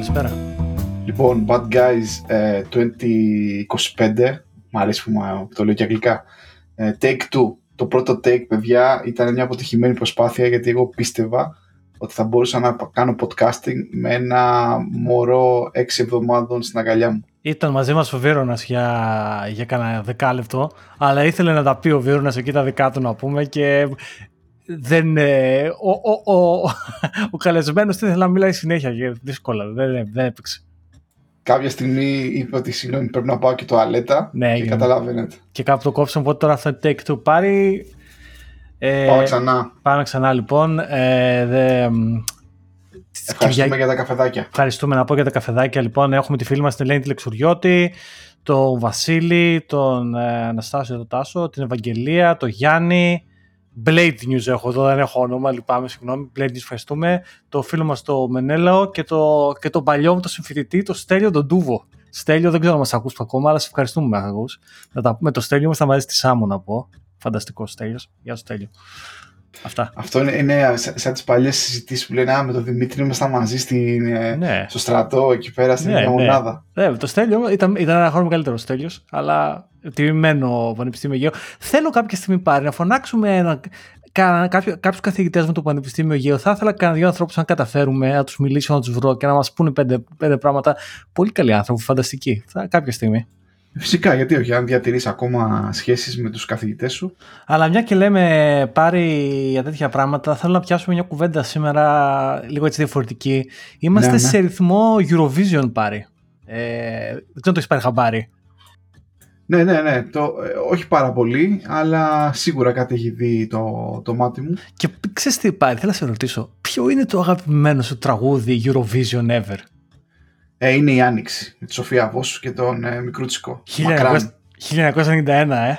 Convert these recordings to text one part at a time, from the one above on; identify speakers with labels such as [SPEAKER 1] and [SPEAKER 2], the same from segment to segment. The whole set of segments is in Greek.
[SPEAKER 1] καλησπέρα.
[SPEAKER 2] Λοιπόν, Bad Guys ε, 2025, μ' αρέσει που το λέω και αγγλικά, ε, take two. Το πρώτο take, παιδιά, ήταν μια αποτυχημένη προσπάθεια γιατί εγώ πίστευα ότι θα μπορούσα να κάνω podcasting με ένα μωρό έξι εβδομάδων στην αγκαλιά μου.
[SPEAKER 1] Ήταν μαζί μας ο Βίρονας για, για κανένα δεκάλεπτο, αλλά ήθελε να τα πει ο Βίρονας εκεί τα δικά του να πούμε και δεν, ε, ο, ο, ο, ο καλεσμένος ήθελε να μιλάει συνέχεια και δύσκολα, δεν, δεν έπαιξε.
[SPEAKER 2] Κάποια στιγμή είπε ότι συγγνώμη πρέπει να πάω και το αλέτα ναι, και καταλαβαίνετε.
[SPEAKER 1] Και κάπου το κόψαμε, οπότε τώρα θα take two πάρει.
[SPEAKER 2] Ε, πάμε ξανά.
[SPEAKER 1] Πάμε ξανά λοιπόν. Ε, δε,
[SPEAKER 2] Ευχαριστούμε για τα καφεδάκια.
[SPEAKER 1] Ευχαριστούμε να πω για τα καφεδάκια. Λοιπόν, έχουμε τη φίλη μας την Ελένη Τηλεξουριώτη, τον Βασίλη, τον ε, Αναστάσιο τον Τάσο, την Ευαγγελία, τον Γιάννη, Blade News έχω εδώ, δεν έχω όνομα, λυπάμαι, συγγνώμη. Blade News, ευχαριστούμε. Το φίλο μας το Μενέλαο και, το, και τον παλιό μου το συμφιλητή, το Στέλιο τον Τούβο. Στέλιο, δεν ξέρω αν μας ακούς ακόμα, αλλά σε ευχαριστούμε, αγού. Με το Στέλιο είμαστε μαζί στη Σάμο, να πω. Φανταστικός Στέλιος. Γεια σου, Στέλιο. Αυτά.
[SPEAKER 2] Αυτό είναι, είναι σαν τις παλιές συζητήσεις που λένε με τον Δημήτρη ήμασταν μαζί στην, ε, ναι. στο στρατό εκεί πέρα στην ναι, ναι. μονάδα.
[SPEAKER 1] Ναι, το Στέλιο ήταν, ήταν ένα χρόνο μεγαλύτερος Στέλιος, αλλά τιμημένο Πανεπιστήμιο Αιγαίο. Θέλω κάποια στιγμή πάρει να φωνάξουμε ένα, κάποιου κάποιους καθηγητές μου του Πανεπιστήμιο Αιγαίου. Θα ήθελα κανένα δύο ανθρώπους να καταφέρουμε να τους μιλήσω, να τους βρω και να μας πούνε πέντε, πέντε πράγματα. Πολύ καλοί άνθρωποι, φανταστικοί. Θα, κάποια στιγμή.
[SPEAKER 2] Φυσικά, γιατί όχι, αν διατηρείς ακόμα σχέσεις με τους καθηγητές σου.
[SPEAKER 1] Αλλά μια και λέμε πάρει για τέτοια πράγματα, θέλω να πιάσουμε μια κουβέντα σήμερα λίγο έτσι διαφορετική. Είμαστε ναι, ναι. σε ρυθμό Eurovision πάρει. Ε, δεν ξέρω το έχεις πάρει χαμπάρι.
[SPEAKER 2] Ναι, ναι, ναι. Το, ε, όχι πάρα πολύ, αλλά σίγουρα κάτι έχει δει το, το μάτι μου.
[SPEAKER 1] Και ξέρεις τι πάρει, θέλω να σε ρωτήσω. Ποιο είναι το αγαπημένο σου τραγούδι Eurovision ever?
[SPEAKER 2] Ε, είναι η Άνοιξη με της Σοφία Βόσου και τον ε, Μικρούτσικο.
[SPEAKER 1] 1991, ε.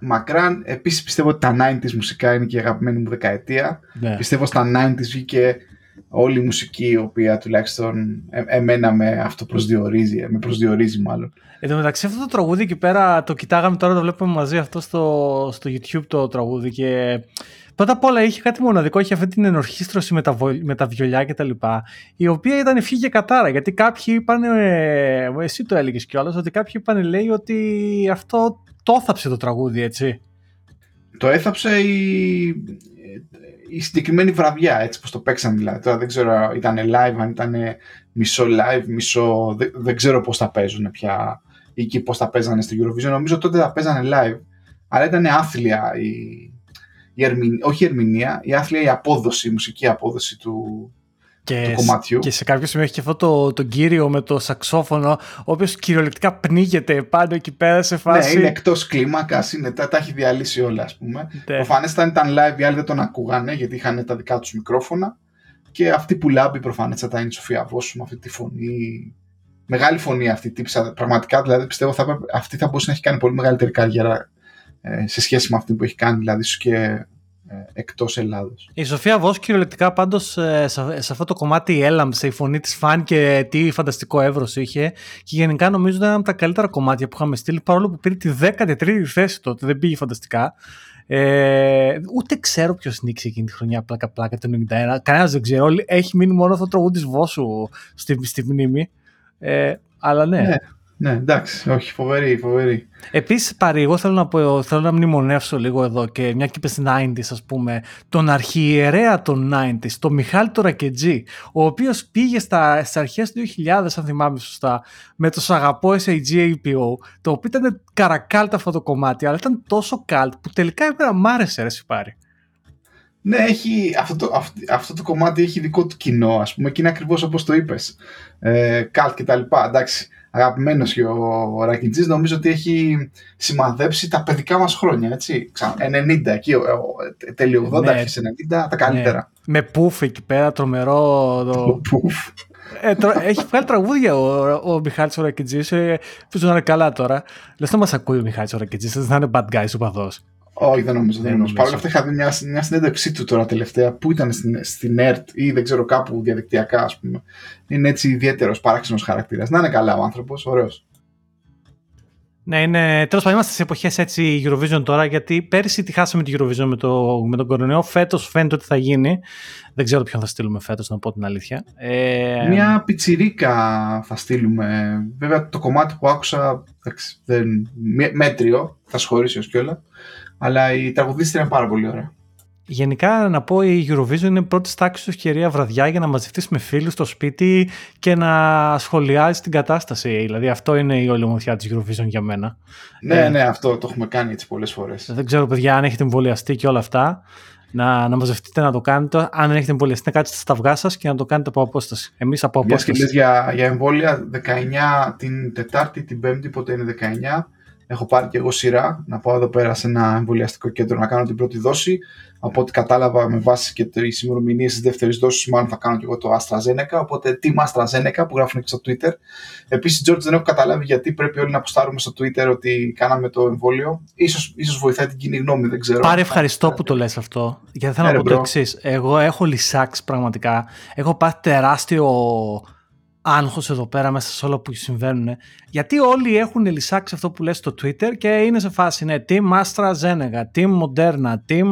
[SPEAKER 2] Μακράν. Επίσης πιστεύω ότι τα 90s μουσικά είναι και η αγαπημένη μου δεκαετία. Ναι. Πιστεύω στα 90s βγήκε όλη η μουσική η οποία τουλάχιστον ε, εμένα με αυτό προσδιορίζει, ε, με προσδιορίζει μάλλον.
[SPEAKER 1] Εν τω μεταξύ αυτό το τραγούδι εκεί πέρα το κοιτάγαμε τώρα, το βλέπουμε μαζί αυτό στο, στο YouTube το τραγούδι και πρώτα απ' όλα είχε κάτι μοναδικό, είχε αυτή την ενορχίστρωση με τα, με τα βιολιά και τα λοιπά, η οποία ήταν ευχή και κατάρα, γιατί κάποιοι είπαν, ε, εσύ το έλεγες κιόλας, ότι κάποιοι είπαν λέει ότι αυτό το έθαψε το τραγούδι, έτσι.
[SPEAKER 2] Το έθαψε η, η συγκεκριμένη βραδιά, έτσι πως το παίξαν δηλαδή. Τώρα δεν ξέρω, ήταν live, αν ήταν μισό live, μισό... Δεν, δεν ξέρω πώς τα παίζουν πια ή και πώς τα παίζανε στο Eurovision. Νομίζω τότε τα παίζανε live, αλλά ήταν άθλια η, η όχι η ερμηνεία, η άθλια η απόδοση, η μουσική απόδοση του, και, του κομματιού.
[SPEAKER 1] Και σε κάποιο σημείο έχει και αυτό το, το κύριο με το σαξόφωνο, ο οποίος κυριολεκτικά πνίγεται πάνω εκεί πέρα σε φάση.
[SPEAKER 2] Ναι, είναι εκτός κλίμακας, τα, τα έχει διαλύσει όλα, ας πούμε. Ναι. Προφανέστατα ήταν live, οι άλλοι δεν τον ακούγανε γιατί είχαν τα δικά τους μικρόφωνα. Και αυτή που λάμπει προφανέστατα είναι η Σοφία Βόσου με αυτή τη φωνή. Μεγάλη φωνή αυτή, τύψα. Πραγματικά δηλαδή πιστεύω θα, αυτή θα μπορούσε να έχει κάνει πολύ μεγαλύτερη καριέρα ε, σε σχέση με αυτή που έχει κάνει, δηλαδή και ε, εκτός Ελλάδος.
[SPEAKER 1] Η Σοφία Βός κυριολεκτικά πάντως ε, σε αυτό το κομμάτι έλαμψε, η φωνή της φάνηκε τι φανταστικό εύρος είχε και γενικά νομίζω ήταν ένα από τα καλύτερα κομμάτια που είχαμε στείλει παρόλο που πήρε τη 13η θέση τότε, δεν πήγε φανταστικά. Ε, ούτε ξέρω ποιο νίξει εκείνη τη χρονιά πλάκα πλάκα το 91. Κανένας δεν ξέρω. Έχει μείνει μόνο αυτό το τραγούδι της Βόσου στη, στη μνήμη. Ε, αλλά ναι. ναι.
[SPEAKER 2] Ναι, εντάξει, όχι, φοβερή, φοβερή.
[SPEAKER 1] Επίσης, πάρει, εγώ θέλω να, πω, θέλω να μνημονεύσω λίγο εδώ και μια και είπες 90s, ας πούμε, τον αρχιερέα των 90s, τον Μιχάλη Τωρακετζή, ο οποίος πήγε στα, στις αρχές του 2000, αν θυμάμαι σωστά, με το Σαγαπό SAG APO, το οποίο ήταν καρακάλτ αυτό το κομμάτι, αλλά ήταν τόσο καλτ που τελικά εμένα μ' άρεσε, ρε, πάρει.
[SPEAKER 2] Ναι, έχει, αυτό, το, αυτό, το κομμάτι έχει δικό του κοινό, ας πούμε, και είναι ακριβώς όπως το είπες. Ε, καλτ και τα λοιπά, εντάξει αγαπημένος και ο, ο Ρακιτζής νομίζω ότι έχει σημαδέψει τα παιδικά μας χρόνια, έτσι. 90 εκεί, τέλειο 80, ναι. 90, τα καλύτερα.
[SPEAKER 1] Ναι. Με πουφ εκεί πέρα, τρομερό.
[SPEAKER 2] Το πουφ.
[SPEAKER 1] Ε, τρο... έχει βγάλει τραγούδια ο, ο Μιχάλης ο Ρακιτζής, ε, να είναι καλά τώρα. Λες να μας ακούει ο Μιχάλης ο Ρακιτζής, δεν θα είναι bad guy ο παδός.
[SPEAKER 2] Όχι, δεν νομίζω. Δεν νομίζω. Παρ' όλα αυτά είχα δει μια, μια συνέντευξή του τώρα τελευταία που ήταν στην, στην ΕΡΤ ή δεν ξέρω κάπου διαδικτυακά, ας πούμε. Είναι έτσι ιδιαίτερος, παράξενος χαρακτήρας. Να είναι καλά ο άνθρωπος, ωραίος.
[SPEAKER 1] Ναι, είναι. Τέλος πάντων, είμαστε σε εποχές έτσι Eurovision τώρα, γιατί πέρυσι τη χάσαμε τη Eurovision με, το, με τον κορονοϊό. Φέτος φαίνεται ότι θα γίνει. Δεν ξέρω ποιον θα στείλουμε φέτος, να πω την αλήθεια.
[SPEAKER 2] Ε... Μια πιτσιρίκα θα στείλουμε. Βέβαια, το κομμάτι που άκουσα. δεν, μέτριο, θα σχολήσει ω κιόλα. Αλλά η τραγουδίστρια είναι πάρα πολύ ωραία.
[SPEAKER 1] Γενικά να πω η Eurovision είναι πρώτη τάξη ευκαιρία βραδιά για να μαζευτείς με φίλους στο σπίτι και να σχολιάζεις την κατάσταση. Δηλαδή αυτό είναι η όλη ομορφιά της Eurovision για μένα.
[SPEAKER 2] Ναι, ε, ναι, αυτό το έχουμε κάνει έτσι πολλές φορές.
[SPEAKER 1] Δεν ξέρω, παιδιά, αν έχετε εμβολιαστεί και όλα αυτά, να, να μαζευτείτε να το κάνετε. Αν δεν έχετε εμβολιαστεί, να κάτσετε στα αυγά σας και να το κάνετε από απόσταση. Εμείς από απόσταση.
[SPEAKER 2] Μια για, για εμβόλια 19 την Τετάρτη, την Πέμπτη, πότε είναι 19. Έχω πάρει και εγώ σειρά να πάω εδώ πέρα σε ένα εμβολιαστικό κέντρο να κάνω την πρώτη δόση. Από ό,τι κατάλαβα με βάση και τις ημερομηνίες της δεύτερης δόσης, μάλλον θα κάνω και εγώ το AstraZeneca. Οπότε team AstraZeneca που γράφουν και στο Twitter. Επίσης, George, δεν έχω καταλάβει γιατί πρέπει όλοι να αποστάρουμε στο Twitter ότι κάναμε το εμβόλιο. Ίσως, ίσως βοηθάει την κοινή γνώμη, δεν ξέρω.
[SPEAKER 1] Πάρε ευχαριστώ που το λες αυτό. Γιατί θέλω να πω το εξής. Εγώ έχω λυσάξει πραγματικά. Έχω πάθει τεράστιο άγχος εδώ πέρα μέσα σε όλα που συμβαίνουν. Γιατί όλοι έχουν λησάξει αυτό που λες στο Twitter και είναι σε φάση, ναι, Team AstraZeneca, Team Moderna, Team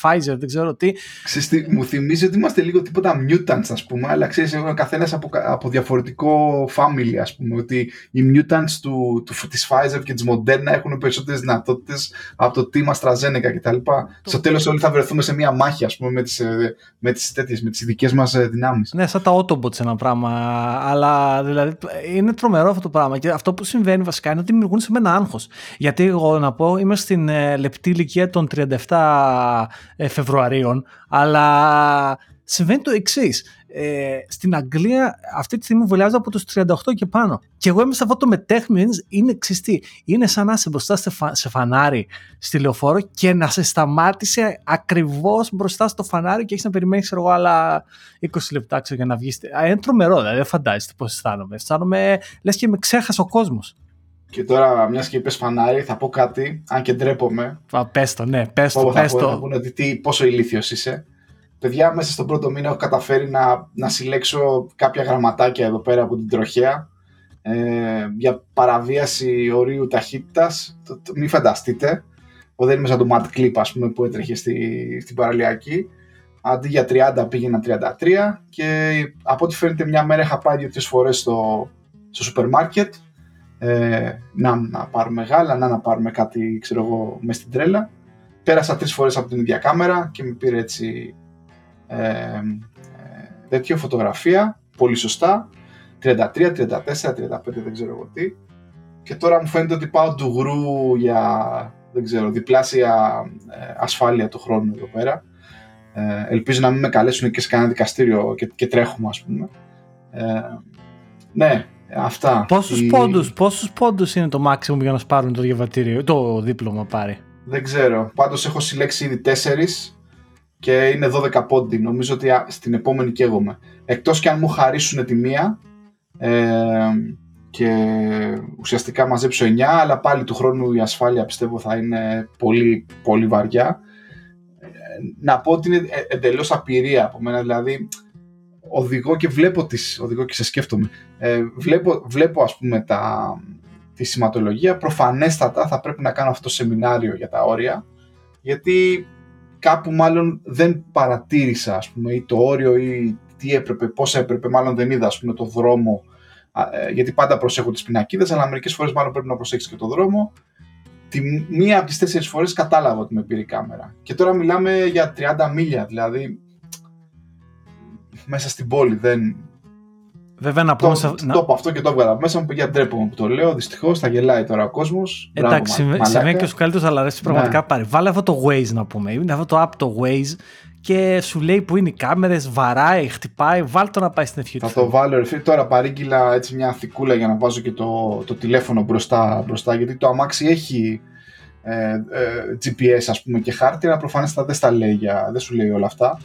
[SPEAKER 1] Pfizer, δεν ξέρω τι.
[SPEAKER 2] Ξέρεις, μου θυμίζει ότι είμαστε λίγο τίποτα mutants, ας πούμε, αλλά ξέρεις, ο καθένας από, από διαφορετικό family, ας πούμε, ότι οι mutants του, του, της Pfizer και της Moderna έχουν περισσότερες δυνατότητες από το Team AstraZeneca κτλ. Το... Στο τέλος όλοι θα βρεθούμε σε μια μάχη, ας πούμε, με τις, ε, με τις, τέτοιες, με τις ειδικές μας ε, δυνάμεις.
[SPEAKER 1] Ναι, σαν τα Autobots ένα πράγμα, αλλά δηλαδή είναι τρομερό αυτό το πράγμα και αυτό που συμβαίνει βασικά είναι ότι δημιουργούν σε μένα άγχος. Γιατί εγώ να πω είμαι στην ε, λεπτή ηλικία των 37 ε, Φεβρουαρίων, αλλά συμβαίνει το εξής. Ε, στην Αγγλία αυτή τη στιγμή βολιάζω από τους 38 και πάνω. Και εγώ είμαι σε αυτό το μετέχνιο, είναι ξυστή. Είναι σαν να είσαι μπροστά σε, φανάρι στη λεωφόρο και να σε σταμάτησε ακριβώς μπροστά στο φανάρι και έχεις να περιμένεις ξέρω εγώ άλλα 20 λεπτά ξέρω, για να βγεις. Είναι τρομερό, δηλαδή δεν φαντάζεστε πώς αισθάνομαι. Αισθάνομαι λες και με ξέχασε ο κόσμος.
[SPEAKER 2] Και τώρα, μιας και είπες φανάρι, θα πω κάτι, αν και ντρέπομαι.
[SPEAKER 1] Πες το, ναι, πες το. Πες
[SPEAKER 2] το. Θα πούνε ότι τι, πόσο ηλίθιος είσαι. Παιδιά, μέσα στον πρώτο μήνα έχω καταφέρει να, να συλλέξω κάποια γραμματάκια εδώ πέρα από την τροχέα ε, για παραβίαση ορίου ταχύτητας. Το, το, μην φανταστείτε. Δεν είμαι σαν το Matt Clip, ας πούμε, που έτρεχε στη, στην παραλιακή. Αντί για 30 πήγαινα 33 και από ό,τι φαίνεται μια μέρα είχα πάει δύο-τρεις φορές στο, στο σούπερ μάρκετ ε, να, να πάρουμε γάλα, να, να πάρουμε κάτι, ξέρω εγώ, μες στην τρέλα. Πέρασα τρεις φορές από την ίδια κάμερα και με πήρε έτσι ε, ε, τέτοιο φωτογραφία, πολύ σωστά, 33, 34, 35, δεν ξέρω εγώ τι. Και τώρα μου φαίνεται ότι πάω του γρου για, δεν ξέρω, διπλάσια ε, ασφάλεια του χρόνου εδώ πέρα. Ε, ελπίζω να μην με καλέσουν και σε κανένα δικαστήριο και, και τρέχουμε, ας πούμε. Ε, ναι, αυτά.
[SPEAKER 1] Πόσους, η... πόντους, πόσους πόντους είναι το maximum για να σπάρουν το διαβατήριο, το δίπλωμα πάρει;
[SPEAKER 2] Δεν ξέρω. Πάντως έχω συλλέξει ήδη τέσσερις και είναι 12 πόντι. Νομίζω ότι στην επόμενη καίγομαι. Εκτός και αν μου χαρίσουν τη μία ε, και ουσιαστικά μαζέψω 9, αλλά πάλι του χρόνου η ασφάλεια πιστεύω θα είναι πολύ, πολύ βαριά. Ε, να πω ότι είναι ε, εντελώς απειρία από μένα, δηλαδή οδηγώ και βλέπω τις, οδηγώ και σε σκέφτομαι, ε, βλέπω, βλέπω ας πούμε τα, τη σηματολογία, προφανέστατα θα πρέπει να κάνω αυτό το σεμινάριο για τα όρια, γιατί κάπου μάλλον δεν παρατήρησα ας πούμε ή το όριο ή τι έπρεπε, πώς έπρεπε, μάλλον δεν είδα ας πούμε το δρόμο. Ε, γιατί πάντα προσέχω τις πινακίδες αλλά μερικές φορές μάλλον πρέπει να προσέξεις και το δρόμο. Τη μία από τις τέσσερις φορές κατάλαβα ότι με πήρε η κάμερα. Και τώρα μιλάμε για 30 μίλια δηλαδή μέσα στην πόλη δεν,
[SPEAKER 1] Βέβαια να πούμε.
[SPEAKER 2] Το, το, το αυτό και το έβγαλα μέσα μου, παιδιά ντρέπομαι που το λέω. Δυστυχώς θα γελάει τώρα ο κόσμος.
[SPEAKER 1] Εντάξει, συμβαίνει και στους καλύτερους, αλλά αρέσει πραγματικά ναι. πάρει. Βάλε αυτό το Waze να πούμε. Είναι αυτό το app το Waze και σου λέει που είναι οι κάμερες, βαράει, χτυπάει. Βάλ το να πάει στην ευχή
[SPEAKER 2] Θα το βάλω, ρε Τώρα παρήγγειλα έτσι μια θικούλα για να βάζω και το, το τηλέφωνο μπροστά, μπροστά. Γιατί το αμάξι έχει ε, ε, GPS ας πούμε και χάρτη, αλλά προφανώ δεν στα λέει δεν σου λέει όλα αυτά.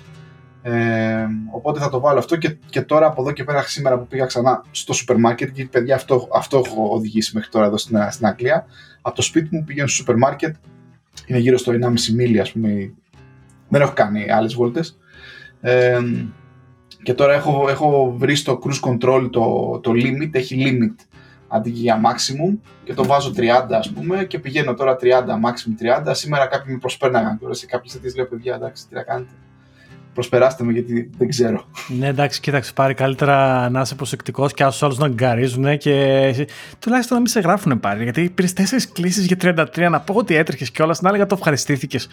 [SPEAKER 2] Ε, οπότε θα το βάλω αυτό και, και τώρα από εδώ και πέρα σήμερα που πήγα ξανά στο σούπερ μάρκετ και παιδιά αυτό, αυτό έχω οδηγήσει μέχρι τώρα εδώ στην, στην Αγγλία από το σπίτι μου πήγαινε στο σούπερ μάρκετ είναι γύρω στο 1,5 μίλι ας πούμε δεν έχω κάνει άλλες βόλτες ε, και τώρα έχω, έχω βρει στο cruise control το, το limit έχει limit αντί για maximum και το βάζω 30 ας πούμε και πηγαίνω τώρα 30, maximum 30. Σήμερα κάποιοι με προσπέρναγαν τώρα σε κάποιες τέτοιες λέω παιδιά εντάξει τι να κάνετε. Προσπεράστε με γιατί δεν ξέρω.
[SPEAKER 1] Ναι, εντάξει, κοίταξε πάρει καλύτερα να είσαι προσεκτικός και άσου άλλους να γκαρίζουν και τουλάχιστον να μην σε γράφουν πάλι. Γιατί πήρες τέσσερις κλήσεις για 33 να πω ότι έτρεχες κιόλας να έλεγα το ευχαριστήθηκες.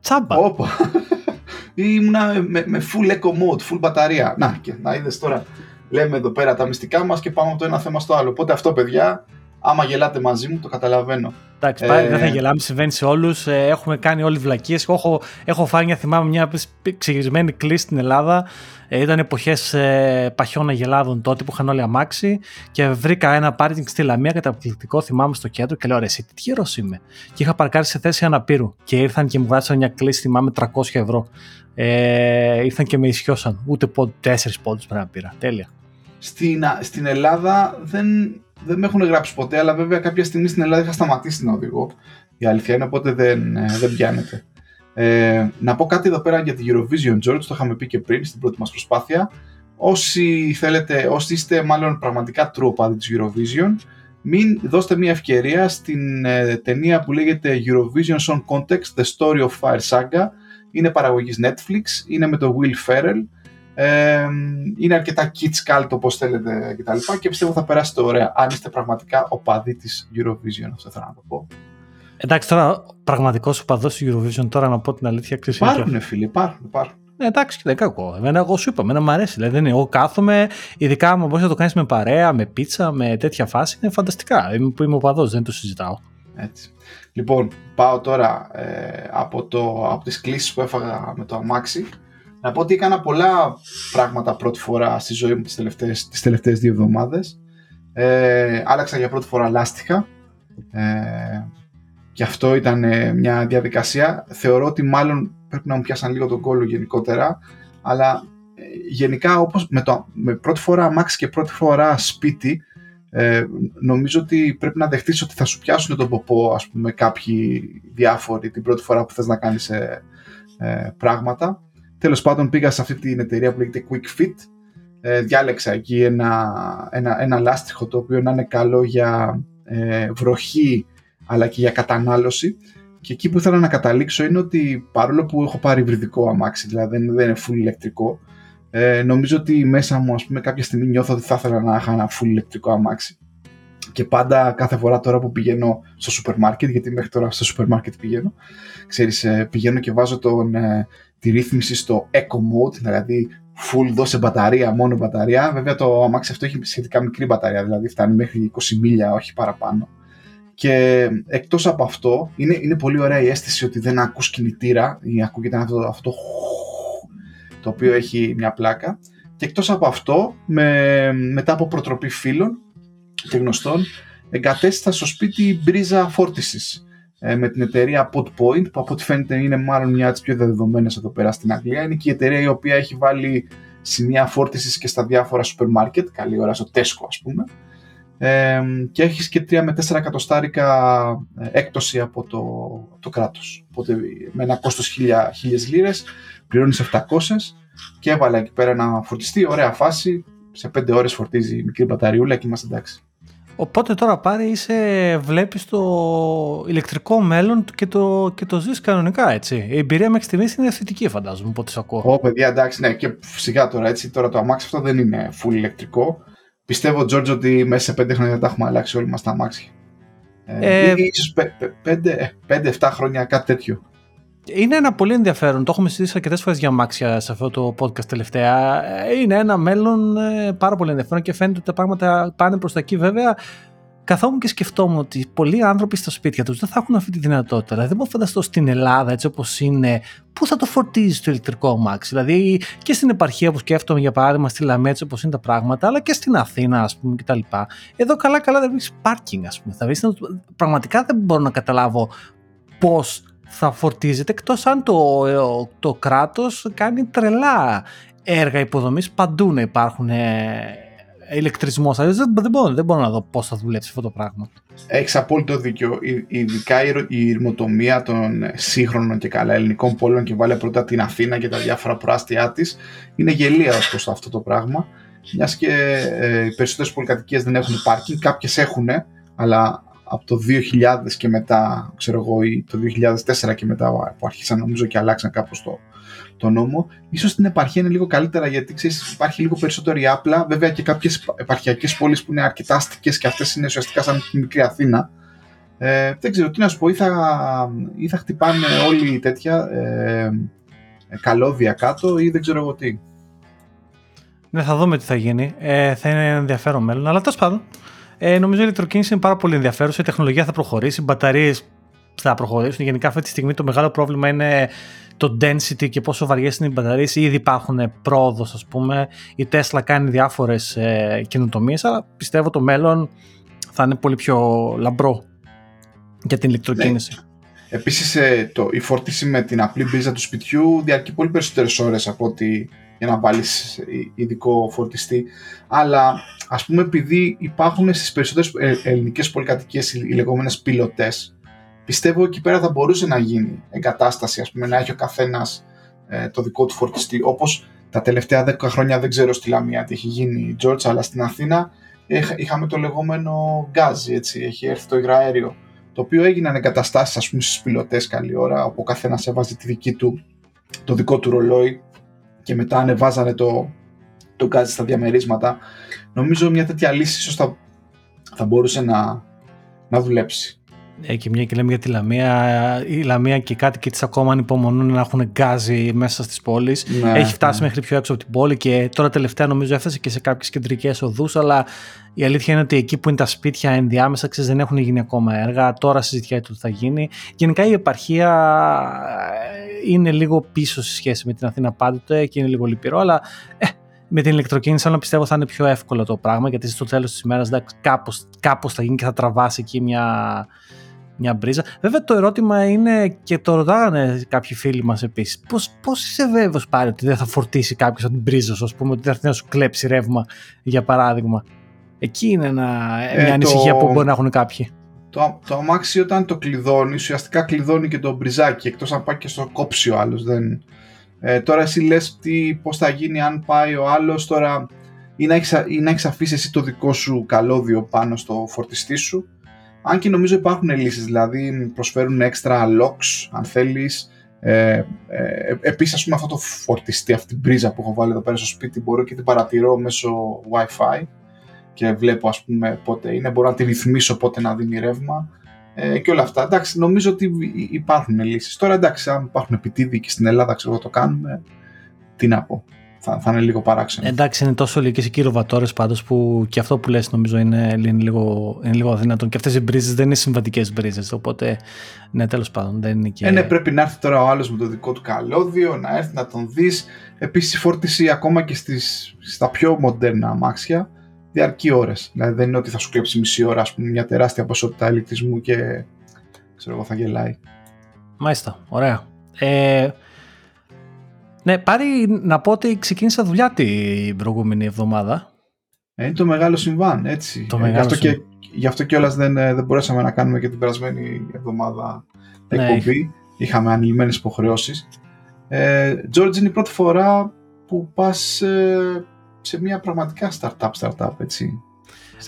[SPEAKER 1] Τσάμπα.
[SPEAKER 2] Όπα. Ήμουνα με, με full eco mode, full μπαταρία. Να, και να είδες τώρα λέμε εδώ πέρα τα μυστικά μας και πάμε από το ένα θέμα στο άλλο. Οπότε αυτό, παιδιά, άμα γελάτε μαζί μου, το καταλαβαίνω.
[SPEAKER 1] Εντάξει, πάλι ε... δεν θα γελάμε, συμβαίνει σε όλους. Ε, έχουμε κάνει όλοι βλακίες. Έχω, έχω φάει μια, θυμάμαι, μια ξεγυρισμένη κλίση στην Ελλάδα. Ε, ήταν εποχές ε, παχιών αγελάδων τότε που είχαν όλοι αμάξι και βρήκα ένα πάρκινγκ στη Λαμία καταπληκτικό, θυμάμαι στο κέντρο και λέω ρε, εσύ τι γερός είμαι. Και είχα παρκάρει σε θέση αναπήρου και ήρθαν και μου βγάζαν μια κλίση, θυμάμαι 300 ευρώ. Ε, ήρθαν και με ισιώσαν. Ούτε τέσσερις πόντους πρέπει να πήρα. Τέλεια.
[SPEAKER 2] Στην, στην Ελλάδα δεν, δεν με έχουν γράψει ποτέ, αλλά βέβαια κάποια στιγμή στην Ελλάδα είχα σταματήσει να οδηγώ. Η αλήθεια είναι, οπότε δεν, ε, δεν πιάνεται. Ε, να πω κάτι εδώ πέρα για τη Eurovision, George, το είχαμε πει και πριν στην πρώτη μας προσπάθεια. Όσοι θέλετε, όσοι είστε μάλλον πραγματικά true οπαδοί της Eurovision, μην δώστε μια ευκαιρία στην ε, ταινία που λέγεται Eurovision Song Context, The Story of Fire Saga. Είναι παραγωγής Netflix, είναι με τον Will Ferrell ε, είναι αρκετά kids cult όπως θέλετε κτλ. Και, και πιστεύω θα περάσετε ωραία αν είστε πραγματικά οπαδοί της Eurovision, αυτό θέλω να το πω.
[SPEAKER 1] Εντάξει, τώρα πραγματικός οπαδός της Eurovision, τώρα να πω την αλήθεια, ξέρεις.
[SPEAKER 2] Υπάρχουν, φίλοι, υπάρχουν. υπάρχουν.
[SPEAKER 1] Ναι, εντάξει, δεν κακό. Εμένα, εγώ σου είπα, εμένα μου αρέσει. Δηλαδή, δεν είναι, εγώ κάθομαι, ειδικά αν μπορείς να το κάνεις με παρέα, με πίτσα, με τέτοια φάση, είναι φανταστικά. Είμαι που είμαι οπαδός, δεν το συζητάω.
[SPEAKER 2] Έτσι. Λοιπόν, πάω τώρα ε, από, το, από τις κλήσεις που έφαγα με το αμάξι να πω ότι έκανα πολλά πράγματα πρώτη φορά στη ζωή μου τις τελευταίες, τις τελευταίες δύο εβδομάδες. Ε, άλλαξα για πρώτη φορά λάστιχα. Ε, και αυτό ήταν ε, μια διαδικασία. Θεωρώ ότι μάλλον πρέπει να μου πιάσαν λίγο τον κόλλο γενικότερα. Αλλά ε, γενικά όπως με, το, με πρώτη φορά αμάξι και πρώτη φορά σπίτι ε, νομίζω ότι πρέπει να δεχτείς ότι θα σου πιάσουν τον ποπό ας πούμε κάποιοι διάφοροι την πρώτη φορά που θες να κάνεις ε, ε πράγματα Τέλος πάντων πήγα σε αυτή την εταιρεία που λέγεται Quick Fit. Ε, διάλεξα εκεί ένα, ένα, ένα λάστιχο το οποίο να είναι καλό για ε, βροχή αλλά και για κατανάλωση. Και εκεί που ήθελα να καταλήξω είναι ότι παρόλο που έχω πάρει υβριδικό αμάξι, δηλαδή δεν, δεν είναι full ηλεκτρικό, ε, νομίζω ότι μέσα μου ας πούμε κάποια στιγμή νιώθω ότι θα ήθελα να είχα ένα full ηλεκτρικό αμάξι. Και πάντα κάθε φορά τώρα που πηγαίνω στο σούπερ μάρκετ, γιατί μέχρι τώρα στο σούπερ μάρκετ πηγαίνω, ξέρεις, ε, πηγαίνω και βάζω τον, ε, τη ρύθμιση στο eco mode, δηλαδή full δώσε μπαταρία, μόνο μπαταρία. Βέβαια το αμάξι αυτό έχει σχετικά μικρή μπαταρία, δηλαδή φτάνει μέχρι 20 μίλια, όχι παραπάνω. Και εκτός από αυτό, είναι, είναι πολύ ωραία η αίσθηση ότι δεν ακούς κινητήρα ή ακούγεται αυτό, αυτό το οποίο έχει μια πλάκα. Και εκτός από αυτό, με, μετά από προτροπή φίλων και γνωστών, εγκατέστησα στο σπίτι μπρίζα φόρτισης ε, με την εταιρεία Podpoint, που από ό,τι φαίνεται είναι μάλλον μια από τις πιο δεδομένε εδώ πέρα στην Αγγλία. Είναι και η εταιρεία η οποία έχει βάλει σημεία φόρτισης και στα διάφορα σούπερ μάρκετ, καλή ώρα στο Tesco ας πούμε. Ε, και έχεις και 3 με 4 εκατοστάρικα ε, έκπτωση από το, το κράτος. Οπότε με ένα κόστος 1000 λίρες πληρώνεις 700 και έβαλα εκεί πέρα να φορτιστεί, ωραία φάση, σε 5 ώρες φορτίζει η μικρή μπαταριούλα και είμαστε εντάξει.
[SPEAKER 1] Οπότε τώρα πάρει είσαι, βλέπεις το ηλεκτρικό μέλλον και το, και το ζεις κανονικά έτσι. Η εμπειρία μέχρι στιγμής είναι θετική φαντάζομαι από ό,τι ακούω.
[SPEAKER 2] Ω παιδιά εντάξει ναι και φυσικά τώρα έτσι τώρα το αμάξι αυτό δεν είναι full ηλεκτρικό. Πιστεύω George ότι μέσα σε πέντε χρόνια τα έχουμε αλλάξει όλοι μας τα αμάξια. Ε, ε, ίσως 5-7 χρόνια κάτι τέτοιο.
[SPEAKER 1] Είναι ένα πολύ ενδιαφέρον. Το έχουμε συζητήσει αρκετές φορές για αμάξια σε αυτό το podcast τελευταία. Είναι ένα μέλλον ε, πάρα πολύ ενδιαφέρον και φαίνεται ότι τα πράγματα πάνε προς τα εκεί. Βέβαια, καθόμουν και σκεφτόμουν ότι πολλοί άνθρωποι στα σπίτια τους δεν θα έχουν αυτή τη δυνατότητα. Δηλαδή, δεν μπορώ να φανταστώ στην Ελλάδα έτσι όπως είναι, πού θα το φορτίζει το ηλεκτρικό αμάξι. Δηλαδή, και στην επαρχία που σκέφτομαι, για παράδειγμα, στη Λαμία, έτσι όπως είναι τα πράγματα, αλλά και στην Αθήνα, ας πούμε, κτλ. Εδώ καλά-καλά δεν βρει πάρκινγκ, ας πούμε. Θα βρεις, πραγματικά δεν μπορώ να καταλάβω πώς θα φορτίζεται εκτός αν το, το κράτος κάνει τρελά έργα υποδομής παντού να υπάρχουν ε, ηλεκτρισμός. Δεν, δεν, μπορώ, δεν μπορώ να δω πώς θα δουλέψει αυτό το πράγμα.
[SPEAKER 2] Έχεις απόλυτο δίκιο. Ειδικά η ηρμοτομία των σύγχρονων και καλά ελληνικών πόλεων και βάλε πρώτα την Αθήνα και τα διάφορα προάστια της είναι γελία ως προς αυτό το πράγμα. μιας και ε, οι περισσότερες πολυκατοικίες δεν έχουν πάρκινγκ, κάποιες έχουν, αλλά από το 2000 και μετά, ξέρω εγώ, ή το 2004 και μετά που άρχισαν νομίζω και αλλάξαν κάπως το, το νόμο. Ίσως στην επαρχία είναι λίγο καλύτερα γιατί ξέρεις, υπάρχει λίγο περισσότερη άπλα. Βέβαια και κάποιες επαρχιακές πόλεις που είναι αρκετά αστικές και αυτές είναι ουσιαστικά σαν τη μικρή Αθήνα. Ε, δεν ξέρω τι να σου πω, ή θα, ή θα χτυπάνε όλοι τέτοια ε, καλώδια κάτω ή δεν ξέρω εγώ τι.
[SPEAKER 1] Ναι, θα δούμε τι θα γίνει. Ε, θα είναι ενδιαφέρον μέλλον, αλλά τέλος πάντων. Ε, νομίζω η ηλεκτροκίνηση είναι πάρα πολύ ενδιαφέρουσα. Η τεχνολογία θα προχωρήσει, οι μπαταρίες θα προχωρήσουν. Γενικά αυτή τη στιγμή το μεγάλο πρόβλημα είναι το density και πόσο βαριές είναι οι μπαταρίες. Ήδη υπάρχουν πρόοδος, ας πούμε. Η Tesla κάνει διάφορες ε, καινοτομίες, αλλά πιστεύω το μέλλον θα είναι πολύ πιο λαμπρό για την ηλεκτροκίνηση.
[SPEAKER 2] Ναι. Επίσης, ε, η φόρτιση με την απλή μπίζα του σπιτιού διαρκεί πολύ περισσότερες ώρες από ότι για να βάλεις ειδικό φορτιστή. Αλλά ας πούμε, επειδή υπάρχουν στις περισσότερες ε, ελληνικές πολυκατοικίες οι λεγόμενες πιλωτές, πιστεύω εκεί πέρα θα μπορούσε να γίνει εγκατάσταση, ας πούμε, να έχει ο καθένας ε, το δικό του φορτιστή. Όπως τα τελευταία 10 χρόνια δεν ξέρω στη Λαμία τι έχει γίνει η George, αλλά στην Αθήνα είχαμε το λεγόμενο γκάζι, έτσι, έχει έρθει το υγραέριο, το οποίο έγιναν εγκαταστάσεις, ας πούμε, στις πιλοτές καλή ώρα, όπου ο καθένας έβαζε τη δική του, το δικό του ρολόι και μετά ανεβάζανε το, το γκάζι στα διαμερίσματα. Νομίζω μια τέτοια λύση ίσως θα, θα μπορούσε να, να δουλέψει.
[SPEAKER 1] Ε, και μια και λέμε για τη Λαμία, η Λαμία και οι κάτοικοί της ακόμα ανυπομονούν να έχουν γκάζι μέσα στις πόλεις. Ναι, Έχει φτάσει ναι. μέχρι πιο έξω από την πόλη και τώρα τελευταία νομίζω έφτασε και σε κάποιες κεντρικές οδούς, αλλά η αλήθεια είναι ότι εκεί που είναι τα σπίτια ενδιάμεσα ξέρεις, δεν έχουν γίνει ακόμα έργα. Τώρα συζητιέται ότι θα γίνει. Γενικά η επαρχία ε, είναι λίγο πίσω σε σχέση με την Αθήνα πάντοτε και είναι λίγο λυπηρό, αλλά ε, με την ηλεκτροκίνηση αλλά πιστεύω θα είναι πιο εύκολο το πράγμα γιατί στο τέλος της ημέρας κάπως, κάπως θα γίνει και θα τραβάσει εκεί μια, μια μπρίζα. Βέβαια το ερώτημα είναι και το ρωτάγανε κάποιοι φίλοι μας επίσης πώς, πώς είσαι βέβαιος πάλι ότι δεν θα φορτίσει κάποιος από την μπρίζα σου ας πούμε ότι θα έρθει να σου κλέψει ρεύμα για παράδειγμα; Εκεί είναι ένα, ε, μια ανησυχία που μπορεί να έχουν κάποιοι.
[SPEAKER 2] Το, το αμάξι όταν το κλειδώνεις, ουσιαστικά κλειδώνει και το μπριζάκι, εκτός αν πάει και στο κόψει ο άλλος. Δεν... Ε, τώρα εσύ λες τι, πώς θα γίνει αν πάει ο άλλος τώρα ή να, έχεις, ή να έχεις αφήσει εσύ το δικό σου καλώδιο πάνω στο φορτιστή σου. Αν και νομίζω υπάρχουν λύσεις, δηλαδή προσφέρουν έξτρα locks αν θέλεις. Ε, ε, επίσης ας πούμε αυτό το φορτιστή, αυτή την πρίζα που έχω βάλει εδώ πέρα στο σπίτι μπορώ και την παρατηρώ μέσω wifi και βλέπω ας πούμε πότε είναι, μπορώ να τη ρυθμίσω πότε να δίνει ρεύμα ε, και όλα αυτά. Εντάξει, νομίζω ότι υπάρχουν λύσεις. Τώρα εντάξει, αν υπάρχουν επιτίδη και στην Ελλάδα ξέρω το κάνουμε, τι να πω. Θα, θα είναι λίγο παράξενο.
[SPEAKER 1] Εντάξει, είναι τόσο λίγε οι κιλοβατόρε πάντως που και αυτό που λες νομίζω είναι, είναι, λίγο, είναι λίγο αδύνατον. Και αυτές οι μπρίζες δεν είναι συμβατικές μπρίζες. Οπότε, ναι, τέλος πάντων δεν είναι και.
[SPEAKER 2] Ε, ναι, πρέπει να έρθει τώρα ο άλλος με το δικό του καλώδιο, να έρθει να τον δεις. Επίσης, η φόρτιση ακόμα και στις, στα πιο μοντέρνα αμάξια διαρκεί ώρες. Δηλαδή δεν είναι ότι θα σου κλέψει μισή ώρα, ας πούμε, μια τεράστια ποσότητα ηλεκτρισμού και ξέρω εγώ θα γελάει.
[SPEAKER 1] Μάλιστα, ωραία. Ε, ναι, πάρει να πω ότι ξεκίνησα δουλειά την προηγούμενη εβδομάδα.
[SPEAKER 2] Ε, είναι το μεγάλο συμβάν, έτσι.
[SPEAKER 1] Το ε, μεγάλο γι' αυτό
[SPEAKER 2] και, γι αυτό κιόλας δεν, ε, δεν μπορέσαμε να κάνουμε και την περασμένη εβδομάδα ναι, εκπομπή. Είχαμε ανηλυμένες υποχρεώσεις. Ε, George, είναι η πρώτη φορά που πας ε, σε μια πραγματικά startup, startup, έτσι.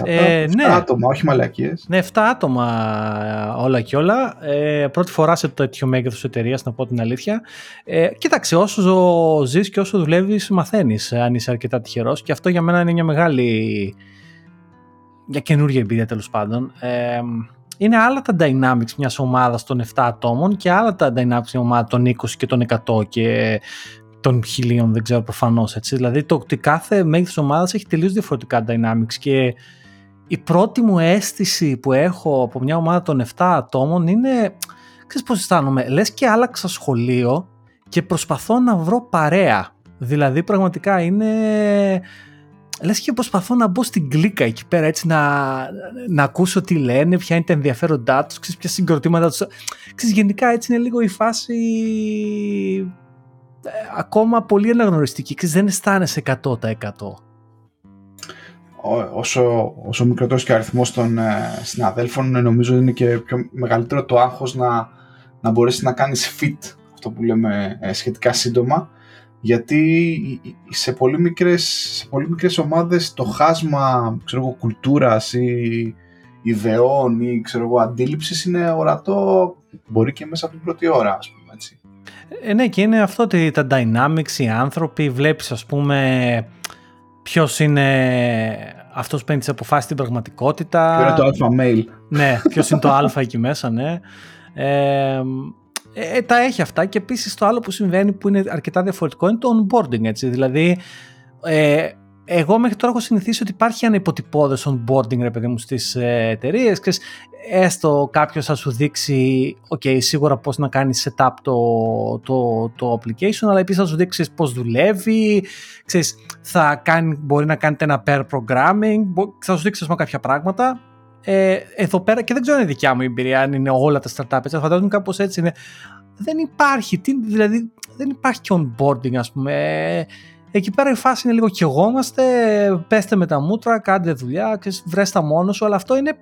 [SPEAKER 2] Ε, 7 ναι. άτομα, όχι μαλακίες.
[SPEAKER 1] Ναι, 7 άτομα όλα και όλα. Ε, πρώτη φορά σε τέτοιο μέγεθος εταιρείας, να πω την αλήθεια. Ε, κοίταξε, όσο ζεις και όσο δουλεύεις, μαθαίνεις αν είσαι αρκετά τυχερός. Και αυτό για μένα είναι μια μεγάλη. για καινούργια εμπειρία τέλος πάντων. Ε, είναι άλλα τα dynamics μιας ομάδας των 7 ατόμων και άλλα τα dynamics μιας ομάδας των 20 και των 100 και των χιλίων, δεν ξέρω προφανώς έτσι. Δηλαδή το ότι κάθε μέγεθος ομάδας έχει τελείως διαφορετικά dynamics και η πρώτη μου αίσθηση που έχω από μια ομάδα των 7 ατόμων είναι, ξέρεις πώς αισθάνομαι, λες και άλλαξα σχολείο και προσπαθώ να βρω παρέα. Δηλαδή πραγματικά είναι... Λες και προσπαθώ να μπω στην κλίκα εκεί πέρα έτσι να, να ακούσω τι λένε, ποια είναι τα ενδιαφέροντά τους, ξέρεις ποια συγκροτήματα τους. Ξέρεις γενικά έτσι είναι λίγο η φάση ε, ακόμα πολύ αναγνωριστική, ξέρεις δεν αισθάνεσαι 100%
[SPEAKER 2] όσο, όσο μικρότερος και ο αριθμός των ε, συναδέλφων νομίζω είναι και πιο μεγαλύτερο το άγχος να, να μπορέσεις να κάνεις fit αυτό που λέμε ε, σχετικά σύντομα. Γιατί σε πολύ μικρές, σε πολύ μικρές ομάδες το χάσμα ξέρω εγώ, κουλτούρας ή ιδεών ή ξέρω εγώ, αντίληψης είναι ορατό μπορεί και μέσα από την πρώτη ώρα ας πούμε έτσι.
[SPEAKER 1] Ε, ναι και είναι αυτό ότι τα dynamics, οι άνθρωποι βλέπεις ας πούμε ποιος είναι αυτός που παίρνει τις αποφάσεις στην πραγματικότητα.
[SPEAKER 2] Ποιο είναι το alpha mail.
[SPEAKER 1] Ναι, ποιος είναι το alpha εκεί μέσα, ναι. Ε, ε, τα έχει αυτά και επίσης το άλλο που συμβαίνει που είναι αρκετά διαφορετικό είναι το onboarding έτσι, δηλαδή ε, εγώ μέχρι τώρα έχω συνηθίσει ότι υπάρχει ένα υποτυπώδες onboarding ρε παιδί μου στις ε, εταιρείες. έστω κάποιος θα σου δείξει okay, σίγουρα πώς να κάνεις setup το, το, το application αλλά επίσης θα σου δείξεις πώς δουλεύει. Ξέρεις, θα κάνει, μπορεί να κάνετε ένα pair programming θα σου δείξει πούμε, κάποια πράγματα. Ε, εδώ πέρα και δεν ξέρω αν είναι δικιά μου η εμπειρία αν είναι όλα τα startups έτσι, φαντάζομαι κάπως έτσι είναι. Δεν υπάρχει, τι, δηλαδή δεν υπάρχει onboarding ας πούμε Εκεί πέρα η φάση είναι λίγο κεγόμαστε, πέστε με τα μούτρα, κάντε δουλειά, βρες τα μόνο σου, αλλά αυτό είναι,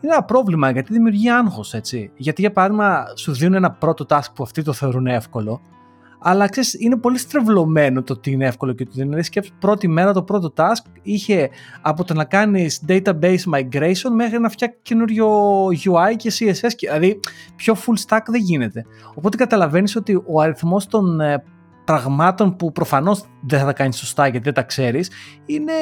[SPEAKER 1] είναι ένα πρόβλημα γιατί δημιουργεί άγχος, έτσι. Γιατί για παράδειγμα σου δίνουν ένα πρώτο task που αυτοί το θεωρούν εύκολο, αλλά ξέρεις, είναι πολύ στρεβλωμένο το ότι είναι εύκολο και το δεν είναι. Σκέψου, πρώτη μέρα το πρώτο task είχε από το να κάνεις database migration μέχρι να φτιάξει καινούριο UI και CSS. Δηλαδή, πιο full stack δεν γίνεται. Οπότε καταλαβαίνεις ότι ο αριθμός των ε, πραγμάτων που προφανώς δεν θα τα κάνεις σωστά γιατί δεν τα ξέρεις είναι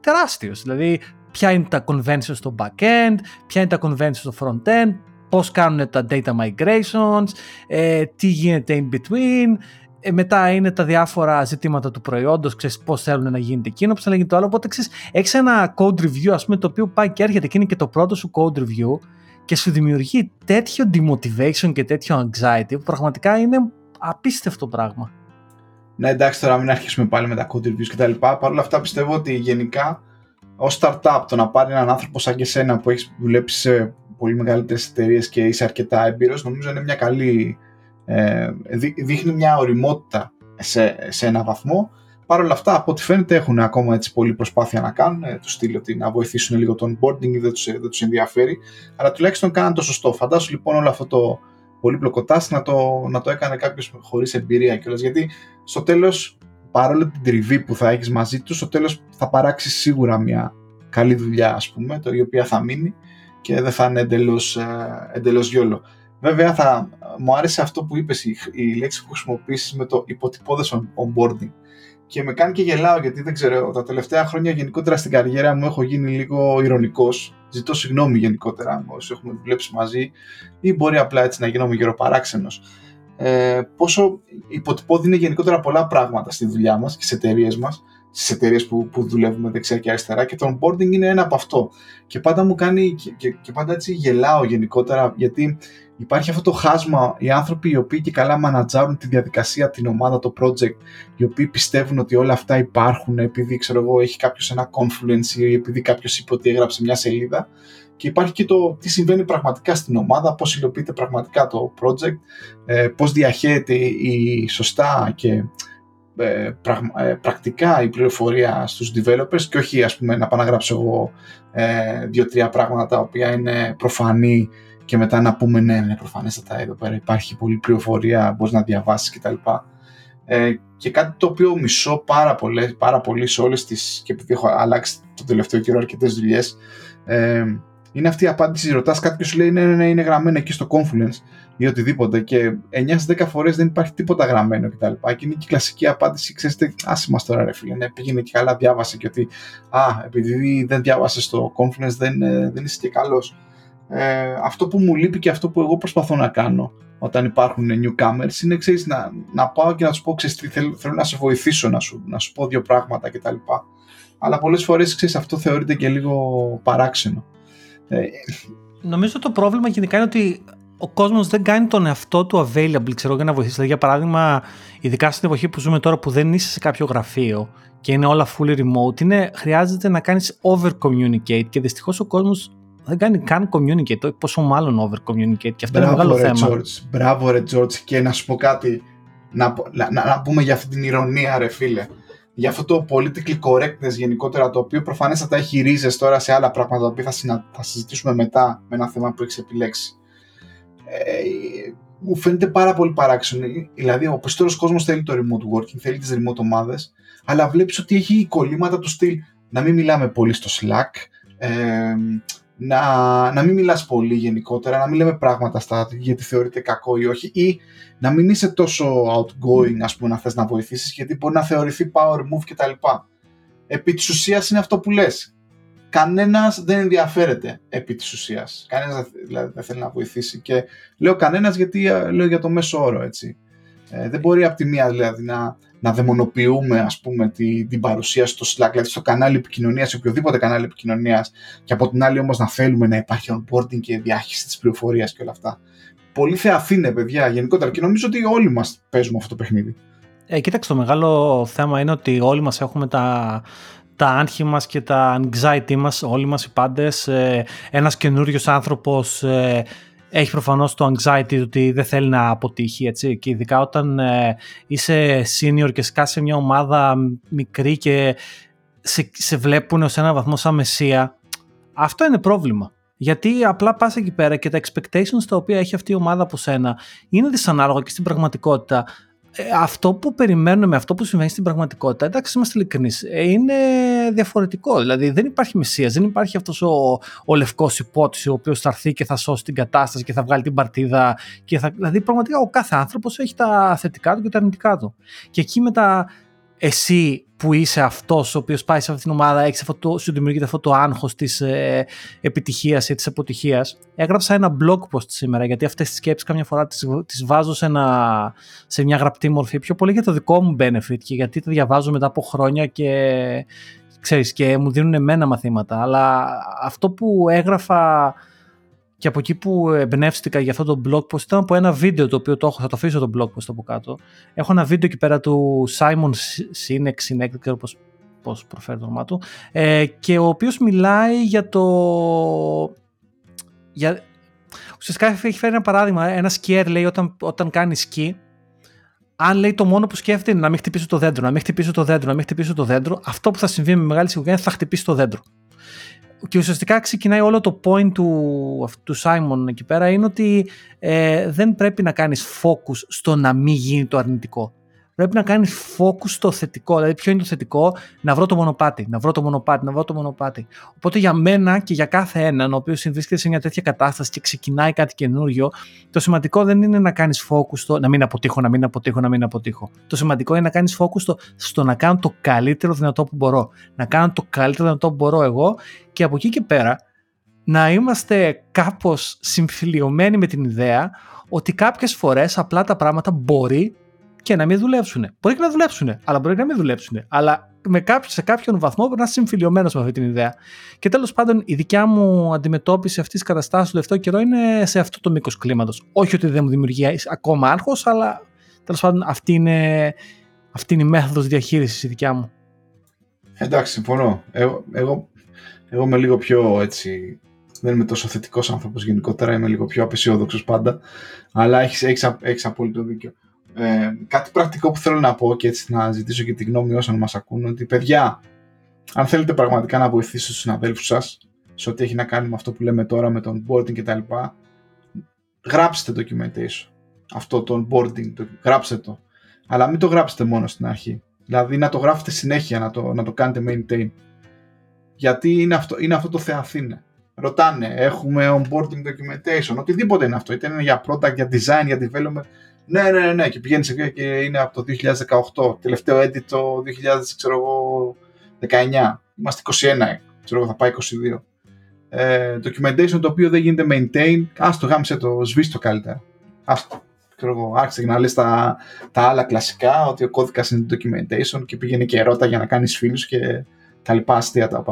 [SPEAKER 1] τεράστιος. Δηλαδή ποια είναι τα conventions στο backend, ποια είναι τα conventions στο frontend, πώς κάνουν τα data migrations, ε, τι γίνεται in between, ε, μετά είναι τα διάφορα ζητήματα του προϊόντος, ξέρεις πώς θέλουν να γίνεται εκείνο, πώς θα γίνει το άλλο, οπότε ξέρεις, έχεις ένα code review ας πούμε το οποίο πάει και έρχεται και είναι και το πρώτο σου code review και σου δημιουργεί τέτοιο demotivation και τέτοιο anxiety που πραγματικά είναι απίστευτο πράγμα.
[SPEAKER 2] Ναι, εντάξει, τώρα μην αρχίσουμε πάλι με τα code reviews κτλ. Παρ' όλα αυτά πιστεύω ότι γενικά ως startup το να πάρει έναν άνθρωπο σαν και σένα που έχεις δουλέψει σε πολύ μεγαλύτερες εταιρείες και είσαι αρκετά έμπειρος, νομίζω είναι μια καλή. Ε, δείχνει μια οριμότητα σε, σε ένα βαθμό. Παρ' όλα αυτά, από ό,τι φαίνεται, έχουν ακόμα έτσι πολλή προσπάθεια να κάνουν. Ε, τους στείλω ότι να βοηθήσουν λίγο το onboarding, δεν τους δεν τους ενδιαφέρει. Αλλά τουλάχιστον κάναν το σωστό. Φαντάσου λοιπόν όλο αυτό το, πολύπλοκο task να το, να το έκανε κάποιος χωρίς εμπειρία κιόλας. Γιατί στο τέλος, παρόλο την τριβή που θα έχεις μαζί του, στο τέλος θα παράξει σίγουρα μια καλή δουλειά, ας πούμε, το, η οποία θα μείνει και δεν θα είναι εντελώς εντελώς ε, γιόλο. Βέβαια, θα, μου άρεσε αυτό που είπες, η, η λέξη που χρησιμοποιήσεις με το υποτυπώδες onboarding και με κάνει και γελάω γιατί δεν ξέρω, τα τελευταία χρόνια γενικότερα στην καριέρα μου έχω γίνει λίγο ηρωνικός. Ζητώ συγγνώμη γενικότερα όσοι έχουμε δουλέψει μαζί ή μπορεί απλά έτσι να γίνομαι γεροπαράξενος. Ε, πόσο υποτυπώδη γενικότερα πολλά πράγματα στη δουλειά μας και στις εταιρείες μας στις εταιρείες που, που δουλεύουμε δεξιά και αριστερά και το onboarding είναι ένα από αυτό. Και πάντα μου κάνει και, και, και πάντα έτσι γελάω γενικότερα γιατί υπάρχει αυτό το χάσμα, οι άνθρωποι οι οποίοι και καλά μανατζάρουν τη διαδικασία, την ομάδα, το project, οι οποίοι πιστεύουν ότι όλα αυτά υπάρχουν επειδή ξέρω εγώ έχει κάποιος ένα confluence ή επειδή κάποιος είπε ότι έγραψε μια σελίδα και υπάρχει και το τι συμβαίνει πραγματικά στην ομάδα, πώς υλοποιείται πραγματικά το project, ε, πώς διαχέεται η σωστά και ε, ε, πρακτικά η πληροφορία στους developers και όχι ας πούμε να πάω να γράψω εγώ ε, δύο-τρία πράγματα τα οποία είναι προφανή και μετά να πούμε ναι, είναι προφανέστατα εδώ πέρα υπάρχει πολλή πληροφορία, μπορείς να διαβάσεις κτλ. Ε, και κάτι το οποίο μισώ πάρα, πολλές, πάρα πολύ σε όλες τις, και επειδή έχω αλλάξει το τελευταίο καιρό αρκετές δουλειές, ε, είναι αυτή η απάντηση, ρωτάς κάτι και σου λέει ναι, ναι, ναι, είναι γραμμένο εκεί στο Confluence ή οτιδήποτε και 9 10 φορές δεν υπάρχει τίποτα γραμμένο κτλ. Και είναι και η κλασική απάντηση, ξέρετε, άσε μας τώρα ρε φίλε, ναι, πήγαινε και καλά, διάβασε και ότι α, επειδή δεν διάβασες το Confluence δεν, ε, δεν είσαι και καλός. Ε, αυτό που μου λείπει και αυτό που εγώ προσπαθώ να κάνω όταν υπάρχουν newcomers είναι ξέρεις, να, να πάω και να σου πω ξέρεις, θέλω, θέλω να σε βοηθήσω να σου, να σου πω δύο πράγματα κτλ. Αλλά πολλές φορές αυτό θεωρείται και λίγο παράξενο.
[SPEAKER 1] Ε, Νομίζω το πρόβλημα γενικά είναι ότι ο κόσμος δεν κάνει τον εαυτό του available, ξέρω, για να βοηθήσει. Δηλαδή, για παράδειγμα, ειδικά στην εποχή που ζούμε τώρα που δεν είσαι σε κάποιο γραφείο και είναι όλα fully remote, είναι, χρειάζεται να κάνεις over communicate και δυστυχώς ο κόσμος δεν κάνει καν communicate, πόσο μάλλον over communicate και αυτό είναι μεγάλο ρε, θέμα.
[SPEAKER 2] George. Μπράβο ρε George και να σου πω κάτι, να, να, να, πούμε για αυτή την ηρωνία ρε φίλε για αυτό το political correctness γενικότερα, το οποίο προφανέστατα έχει ρίζες τώρα σε άλλα πράγματα, τα οποία θα, θα συζητήσουμε μετά με ένα θέμα που έχεις επιλέξει. Ε, μου φαίνεται πάρα πολύ παράξενο. Δηλαδή, ο περισσότερος κόσμος θέλει το remote working, θέλει τις remote ομάδες, αλλά βλέπεις ότι έχει κολλήματα του στυλ να μην μιλάμε πολύ στο Slack, ε, να, να μην μιλάς πολύ γενικότερα, να μην λέμε πράγματα στα, γιατί θεωρείται κακό ή όχι ή να μην είσαι τόσο outgoing ας πούμε να θες να βοηθήσεις γιατί μπορεί να θεωρηθεί power move κτλ. Επί της ουσίας είναι αυτό που λες. Κανένας δεν ενδιαφέρεται επί της ουσίας. Κανένας δηλαδή, δεν θέλει να βοηθήσει και λέω κανένας γιατί ε, λέω για το μέσο όρο έτσι. Ε, δεν μπορεί από τη μία δηλαδή να, να δαιμονοποιούμε ας πούμε τη, την παρουσία στο Slack, δηλαδή στο κανάλι επικοινωνίας, σε οποιοδήποτε κανάλι επικοινωνίας, και από την άλλη όμως να θέλουμε να υπάρχει onboarding και διάχυση της πληροφορίας και όλα αυτά. Πολύ θεαθήνε, παιδιά, γενικότερα. Και νομίζω ότι όλοι μας παίζουμε αυτό το παιχνίδι.
[SPEAKER 1] Ε, κοίταξε, το μεγάλο θέμα είναι ότι όλοι μας έχουμε τα, τα άγχη μας και τα anxiety μας, όλοι μας οι πάντες. Ε, ένας καινούριος άνθρωπος ε, έχει προφανώς το anxiety ότι δεν θέλει να αποτύχει έτσι. Και ειδικά όταν ε, είσαι senior και σκάσει σε μια ομάδα μικρή και σε, σε βλέπουν ως ένα βαθμό σαν μεσία αυτό είναι πρόβλημα. Γιατί απλά πας εκεί πέρα και τα expectations τα οποία έχει αυτή η ομάδα από σένα είναι δυσανάλογα και στην πραγματικότητα ε, αυτό που περιμένουμε με αυτό που συμβαίνει στην πραγματικότητα, εντάξει, είμαστε ειλικρινείς, ε, είναι διαφορετικό. Δηλαδή, δεν υπάρχει μεσίας, δεν υπάρχει αυτός ο, ο λευκός υπότιτλο ο οποίος θα έρθει και θα σώσει την κατάσταση και θα βγάλει την παρτίδα. Και θα, δηλαδή, πραγματικά ο κάθε άνθρωπος έχει τα θετικά του και τα αρνητικά του. Και εκεί μετά εσύ που είσαι αυτός ο οποίος πάει σε αυτήν την ομάδα, έχεις αυτό το, σου δημιουργείται αυτό το άγχος της ε, επιτυχίας ή της αποτυχίας. Έγραψα ένα blog post σήμερα γιατί αυτές τις σκέψεις καμιά φορά τις βάζω σε, ένα, σε μια γραπτή μορφή πιο πολύ για το δικό μου benefit και γιατί τα διαβάζω μετά από χρόνια και ξέρεις και μου δίνουν εμένα μαθήματα αλλά αυτό που έγραφα και από εκεί που εμπνεύστηκα για αυτό το blog post ήταν από ένα βίντεο το οποίο το έχω, θα το αφήσω το blog post από κάτω. Έχω ένα βίντεο εκεί πέρα του Simon Sinek, Sinek δεν ξέρω πώς, πώς προφέρει το όνομά του, ε, και ο οποίος μιλάει για το... Για... Ουσιαστικά έχει φέρει ένα παράδειγμα, ένα σκιέρ λέει όταν, όταν κάνει σκι, αν λέει το μόνο που σκέφτεται είναι να μην χτυπήσω το δέντρο, να μην χτυπήσω το δέντρο, να μην χτυπήσω το δέντρο, αυτό που θα συμβεί με μεγάλη σιγουριά είναι θα χτυπήσει το δέντρο και ουσιαστικά ξεκινάει όλο το point του, του Simon εκεί πέρα είναι ότι ε, δεν πρέπει να κάνεις focus στο να μην γίνει το αρνητικό πρέπει να κάνεις focus στο θετικό. Δηλαδή, ποιο είναι το θετικό, να βρω το μονοπάτι, να βρω το μονοπάτι, να βρω το μονοπάτι. Οπότε για μένα και για κάθε έναν, ο οποίος συμβρίσκεται σε μια τέτοια κατάσταση και ξεκινάει κάτι καινούριο, το σημαντικό δεν είναι να κάνεις focus στο να μην αποτύχω, να μην αποτύχω, να μην αποτύχω. Το σημαντικό είναι να κάνεις focus στο, στο να κάνω το καλύτερο δυνατό που μπορώ. Να κάνω το καλύτερο δυνατό που μπορώ εγώ και από εκεί και πέρα να είμαστε κάπως συμφιλειωμένοι με την ιδέα ότι κάποιες φορές απλά τα πράγματα μπορεί και να μην δουλέψουν. Μπορεί και να δουλέψουν, αλλά μπορεί και να μην δουλέψουν. Αλλά με κάποιο, σε κάποιον βαθμό πρέπει να είσαι συμφιλειωμένος με αυτή την ιδέα. Και τέλος πάντων, η δικιά μου αντιμετώπιση αυτής της καταστάσης του τελευταίο καιρό είναι σε αυτό το μήκος κλίματος. Όχι ότι δεν μου δημιουργεί ακόμα άγχος, αλλά τέλος πάντων αυτή είναι, αυτή είναι η μέθοδος διαχείρισης η δικιά μου.
[SPEAKER 2] Εντάξει, συμφωνώ. Εγώ, εγώ, εγώ είμαι λίγο πιο έτσι. Δεν είμαι τόσο θετικός άνθρωπος γενικότερα, είμαι λίγο πιο απεσιόδοξος πάντα. Αλλά έχεις έχεις, έχεις απόλυτο δίκιο. Ε, κάτι πρακτικό που θέλω να πω και έτσι να ζητήσω και τη γνώμη όσων μας ακούν ότι παιδιά, αν θέλετε πραγματικά να βοηθήσετε τους συναδέλφους σας σε ό,τι έχει να κάνει με αυτό που λέμε τώρα με τον boarding και τα λοιπά, γράψτε documentation. Αυτό το onboarding, το, γράψτε το. Αλλά μην το γράψετε μόνο στην αρχή. Δηλαδή να το γράφετε συνέχεια, να το, να το κάνετε maintain. Γιατί είναι αυτό, είναι αυτό το θεαθήνε. Ρωτάνε, έχουμε onboarding documentation, οτιδήποτε είναι αυτό. Είτε είναι για product, για design, για development. Ναι, ναι, ναι, ναι, και πηγαίνει σε και είναι από το 2018. Τελευταίο edit το 2019. Είμαστε 21, ξέρω εγώ, θα πάει 22. Ε, documentation το οποίο δεν γίνεται maintain, άστο γάμισε το, σβήσει το καλύτερα. Άστο. Ξέρω εγώ, άρχισε να λες τα, τα άλλα κλασικά, ότι ο κώδικας είναι documentation και πήγαινε και ερώτα για να κάνεις φίλους και τα λοιπά αστεία τα,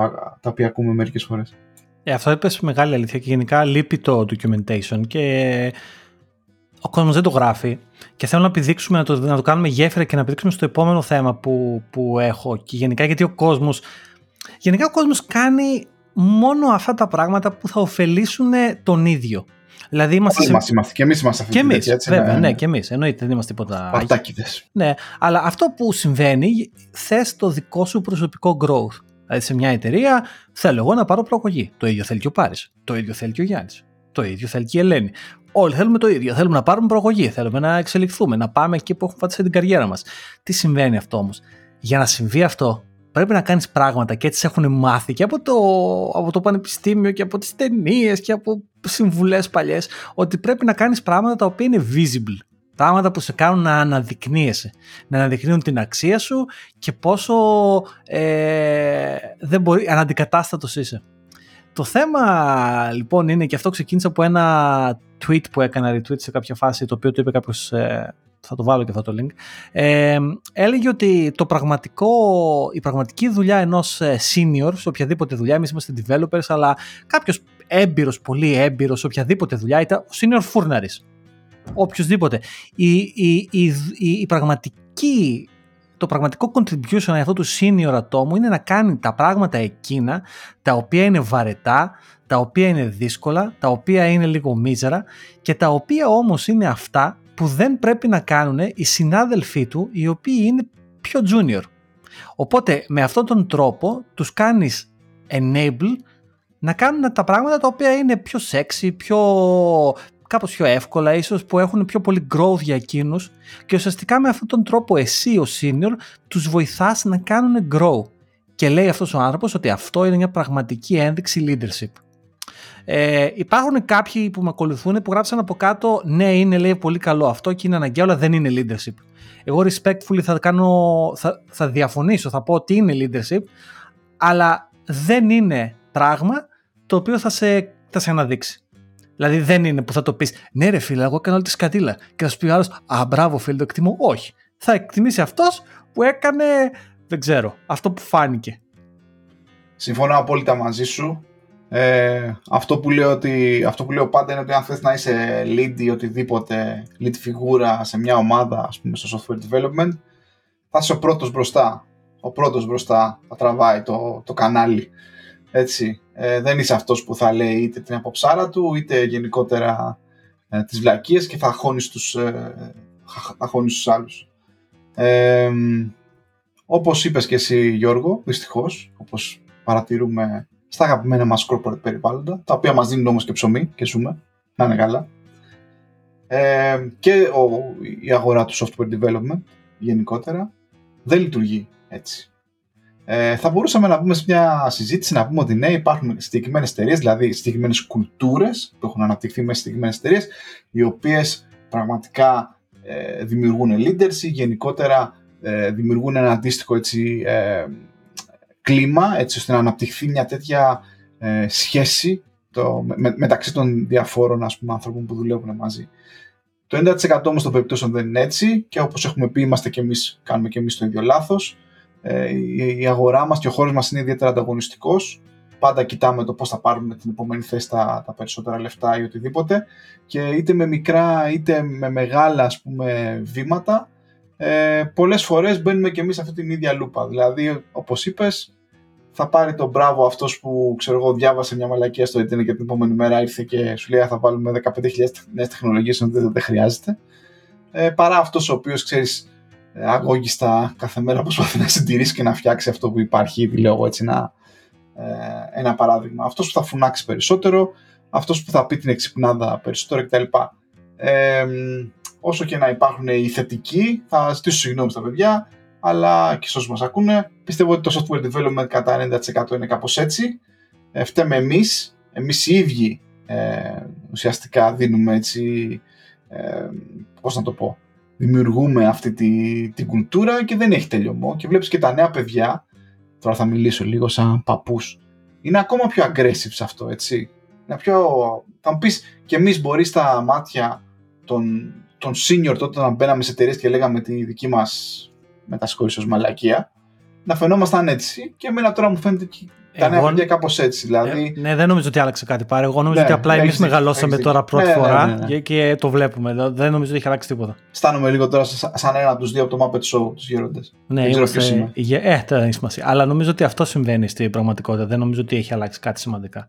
[SPEAKER 2] τα οποία ακούμε μερικές φορές.
[SPEAKER 1] Ε, αυτό είπες μεγάλη αλήθεια και γενικά λείπει το documentation και ο κόσμος δεν το γράφει και θέλω να επιδείξουμε, να το, να το κάνουμε γέφυρα και να επιδείξουμε στο επόμενο θέμα που, που έχω και γενικά γιατί ο κόσμος. γενικά ο κόσμος κάνει μόνο αυτά τα πράγματα που θα ωφελήσουν τον ίδιο. Δηλαδή είμαστε.
[SPEAKER 2] σε... Μας είμαστε, και εμείς είμαστε αυτή
[SPEAKER 1] και εμείς, έτσι, Βέβαια, ναι, ναι, και εμείς. Εννοείται, δεν είμαστε τίποτα.
[SPEAKER 2] Παρτάκιδες.
[SPEAKER 1] Ναι, αλλά αυτό που συμβαίνει, θες το δικό σου προσωπικό growth. Δηλαδή σε μια εταιρεία θέλω εγώ να πάρω προαγωγή. Το ίδιο θέλει και ο Πάρης. Το ίδιο θέλει και ο Γιάννης. Το ίδιο θέλει και η Ελένη. Όλοι θέλουμε το ίδιο. Θέλουμε να πάρουμε προαγωγή, θέλουμε να εξελιχθούμε, να πάμε εκεί που έχουμε φάτσει την καριέρα μας. Τι συμβαίνει αυτό όμως; Για να συμβεί αυτό, πρέπει να κάνεις πράγματα και έτσι έχουν μάθει και από το, από το πανεπιστήμιο και από τις ταινίες και από συμβουλές παλιές, ότι πρέπει να κάνεις πράγματα τα οποία είναι visible. Πράγματα που σε κάνουν να αναδεικνύεσαι, να αναδεικνύουν την αξία σου και πόσο ε, δεν μπορεί, αναντικατάστατος είσαι. Το θέμα λοιπόν είναι, και αυτό ξεκίνησε από ένα tweet που έκανα retweet σε κάποια φάση, το οποίο το είπε κάποιος, ε, θα το βάλω και αυτό το link, ε, έλεγε ότι το πραγματικό, η πραγματική δουλειά ενός ε, senior σε οποιαδήποτε δουλειά, εμείς είμαστε developers, αλλά κάποιος έμπειρος, πολύ έμπειρος σε οποιαδήποτε δουλειά, ήταν ο senior φούρναρης. Οποιοδήποτε. Η, η, η, η, πραγματική το πραγματικό contribution αυτό του senior ατόμου είναι να κάνει τα πράγματα εκείνα τα οποία είναι βαρετά, τα οποία είναι δύσκολα, τα οποία είναι λίγο μίζερα και τα οποία όμως είναι αυτά που δεν πρέπει να κάνουν οι συνάδελφοί του οι οποίοι είναι πιο junior. Οπότε με αυτόν τον τρόπο τους κάνεις enable να κάνουν τα πράγματα τα οποία είναι πιο sexy, πιο, κάπως πιο εύκολα, ίσως που έχουν πιο πολύ growth για εκείνους και ουσιαστικά με αυτόν τον τρόπο εσύ ο senior τους βοηθάς να κάνουν grow. Και λέει αυτός ο άνθρωπος ότι αυτό είναι μια πραγματική ένδειξη leadership. Ε, υπάρχουν κάποιοι που με ακολουθούν που γράψαν από κάτω ναι είναι λέει πολύ καλό αυτό και είναι αναγκαίο αλλά δεν είναι leadership. Εγώ respectfully θα, κάνω, θα, θα διαφωνήσω, θα πω ότι είναι leadership αλλά δεν είναι πράγμα το οποίο θα σε, θα σε αναδείξει. Δηλαδή δεν είναι που θα το πεις, Ναι, ρε φίλε, εγώ έκανα όλη τη σκατήλα. Και θα σου πει ο άλλος, Α, μπράβο, φίλε, το εκτιμώ. Όχι. Θα εκτιμήσει αυτός που έκανε, δεν ξέρω, αυτό που φάνηκε.
[SPEAKER 2] Συμφωνώ απόλυτα μαζί σου. Ε, αυτό, που λέω ότι, αυτό που λέω πάντα είναι ότι αν θες να είσαι lead ή οτιδήποτε lead φιγούρα σε μια ομάδα ας πούμε στο software development θα είσαι ο πρώτος μπροστά ο πρώτος μπροστά θα τραβάει το, το κανάλι έτσι ε, δεν είσαι αυτός που θα λέει είτε την αποψάρα του είτε γενικότερα ε, τις βλακίες και θα αγχώνεις τους, ε, τους άλλους. Ε, όπως είπες και εσύ Γιώργο, δυστυχώς, όπως παρατηρούμε στα αγαπημένα μας corporate περιβάλλοντα, τα οποία μας δίνουν όμως και ψωμί και ζούμε, να είναι καλά. Ε, και ο, η αγορά του software development γενικότερα δεν λειτουργεί έτσι. Ε, θα μπορούσαμε να μπούμε σε μια συζήτηση να πούμε ότι ναι, υπάρχουν συγκεκριμένες εταιρείες, δηλαδή συγκεκριμένες κουλτούρες που έχουν αναπτυχθεί μέσα σε συγκεκριμένες εταιρείες, οι οποίες πραγματικά ε, δημιουργούν leaders ή γενικότερα ε, δημιουργούν ένα αντίστοιχο έτσι, ε, κλίμα, έτσι ώστε να αναπτυχθεί μια τέτοια ε, σχέση το, με, μεταξύ των διαφόρων ας πούμε, άνθρωπων που δουλεύουν μαζί. Το 90% όμως των περιπτώσεων δεν είναι έτσι και όπως έχουμε πει είμαστε και εμείς, κάνουμε και εμείς το ίδιο λάθος. Ε, η αγορά μας και ο χώρος μας είναι ιδιαίτερα ανταγωνιστικός. Πάντα κοιτάμε το πώς θα πάρουμε την επόμενη θέση τα, τα περισσότερα λεφτά ή οτιδήποτε και είτε με μικρά είτε με μεγάλα ας πούμε βήματα ε, πολλές φορές μπαίνουμε και εμείς σε αυτή την ίδια λούπα. Δηλαδή, όπως είπες, θα πάρει τον μπράβο αυτός που ξέρω εγώ διάβασε μια μαλακία στο internet και την επόμενη μέρα ήρθε και σου λέει θα βάλουμε 15.000 νέες τεχνολογίες ενώ δεν, δεν χρειάζεται. Ε, παρά αυτός ο οποίος ξέρεις ε, αγώγιστα κάθε μέρα προσπαθεί να συντηρήσει και να φτιάξει αυτό που υπάρχει ήδη, λέω έτσι, ένα, ε, ένα παράδειγμα. Αυτός που θα φουνάξει περισσότερο, αυτός που θα πει την εξυπνάδα περισσότερο κτλ. Ε, όσο και να υπάρχουν οι θετικοί, θα ζητήσω συγγνώμη στα παιδιά, αλλά και σε όσους μας ακούνε, πιστεύω ότι το software development κατά 90% είναι κάπως έτσι. Ε, φταίμε εμείς, εμείς οι ίδιοι ε, ουσιαστικά δίνουμε έτσι, ε, πώς να το πω, δημιουργούμε αυτή τη, την κουλτούρα και δεν έχει τελειωμό και βλέπεις και τα νέα παιδιά, τώρα θα μιλήσω λίγο σαν παππούς, είναι ακόμα πιο aggressive σε αυτό, έτσι. Είναι πιο... Θα μου πεις και εμείς μπορεί στα μάτια των, των senior τότε να μπαίναμε σε εταιρείες και λέγαμε τη δική μας μετασχόληση ως μαλακία, να φαινόμασταν έτσι και εμένα τώρα μου φαίνεται τα νέα παιδιά κάπως έτσι. Δηλαδή...
[SPEAKER 1] Ε, ναι, δεν νομίζω ότι άλλαξε κάτι πάρε. Εγώ νομίζω ναι, ότι απλά εμείς μεγαλώσαμε τώρα πρώτη ναι, ναι φορά ναι, ναι, και το βλέπουμε. Δεν νομίζω ότι έχει αλλάξει τίποτα.
[SPEAKER 2] Στάνομαι λίγο τώρα σαν ένα από τους δύο από το Muppet Show, τους γέροντες.
[SPEAKER 1] Ναι, δεν είμαστε... ξέρω Ε, δεν έχει σημασία. Αλλά νομίζω ότι αυτό συμβαίνει στην πραγματικότητα. Δεν νομίζω ότι έχει αλλάξει κάτι σημαντικά.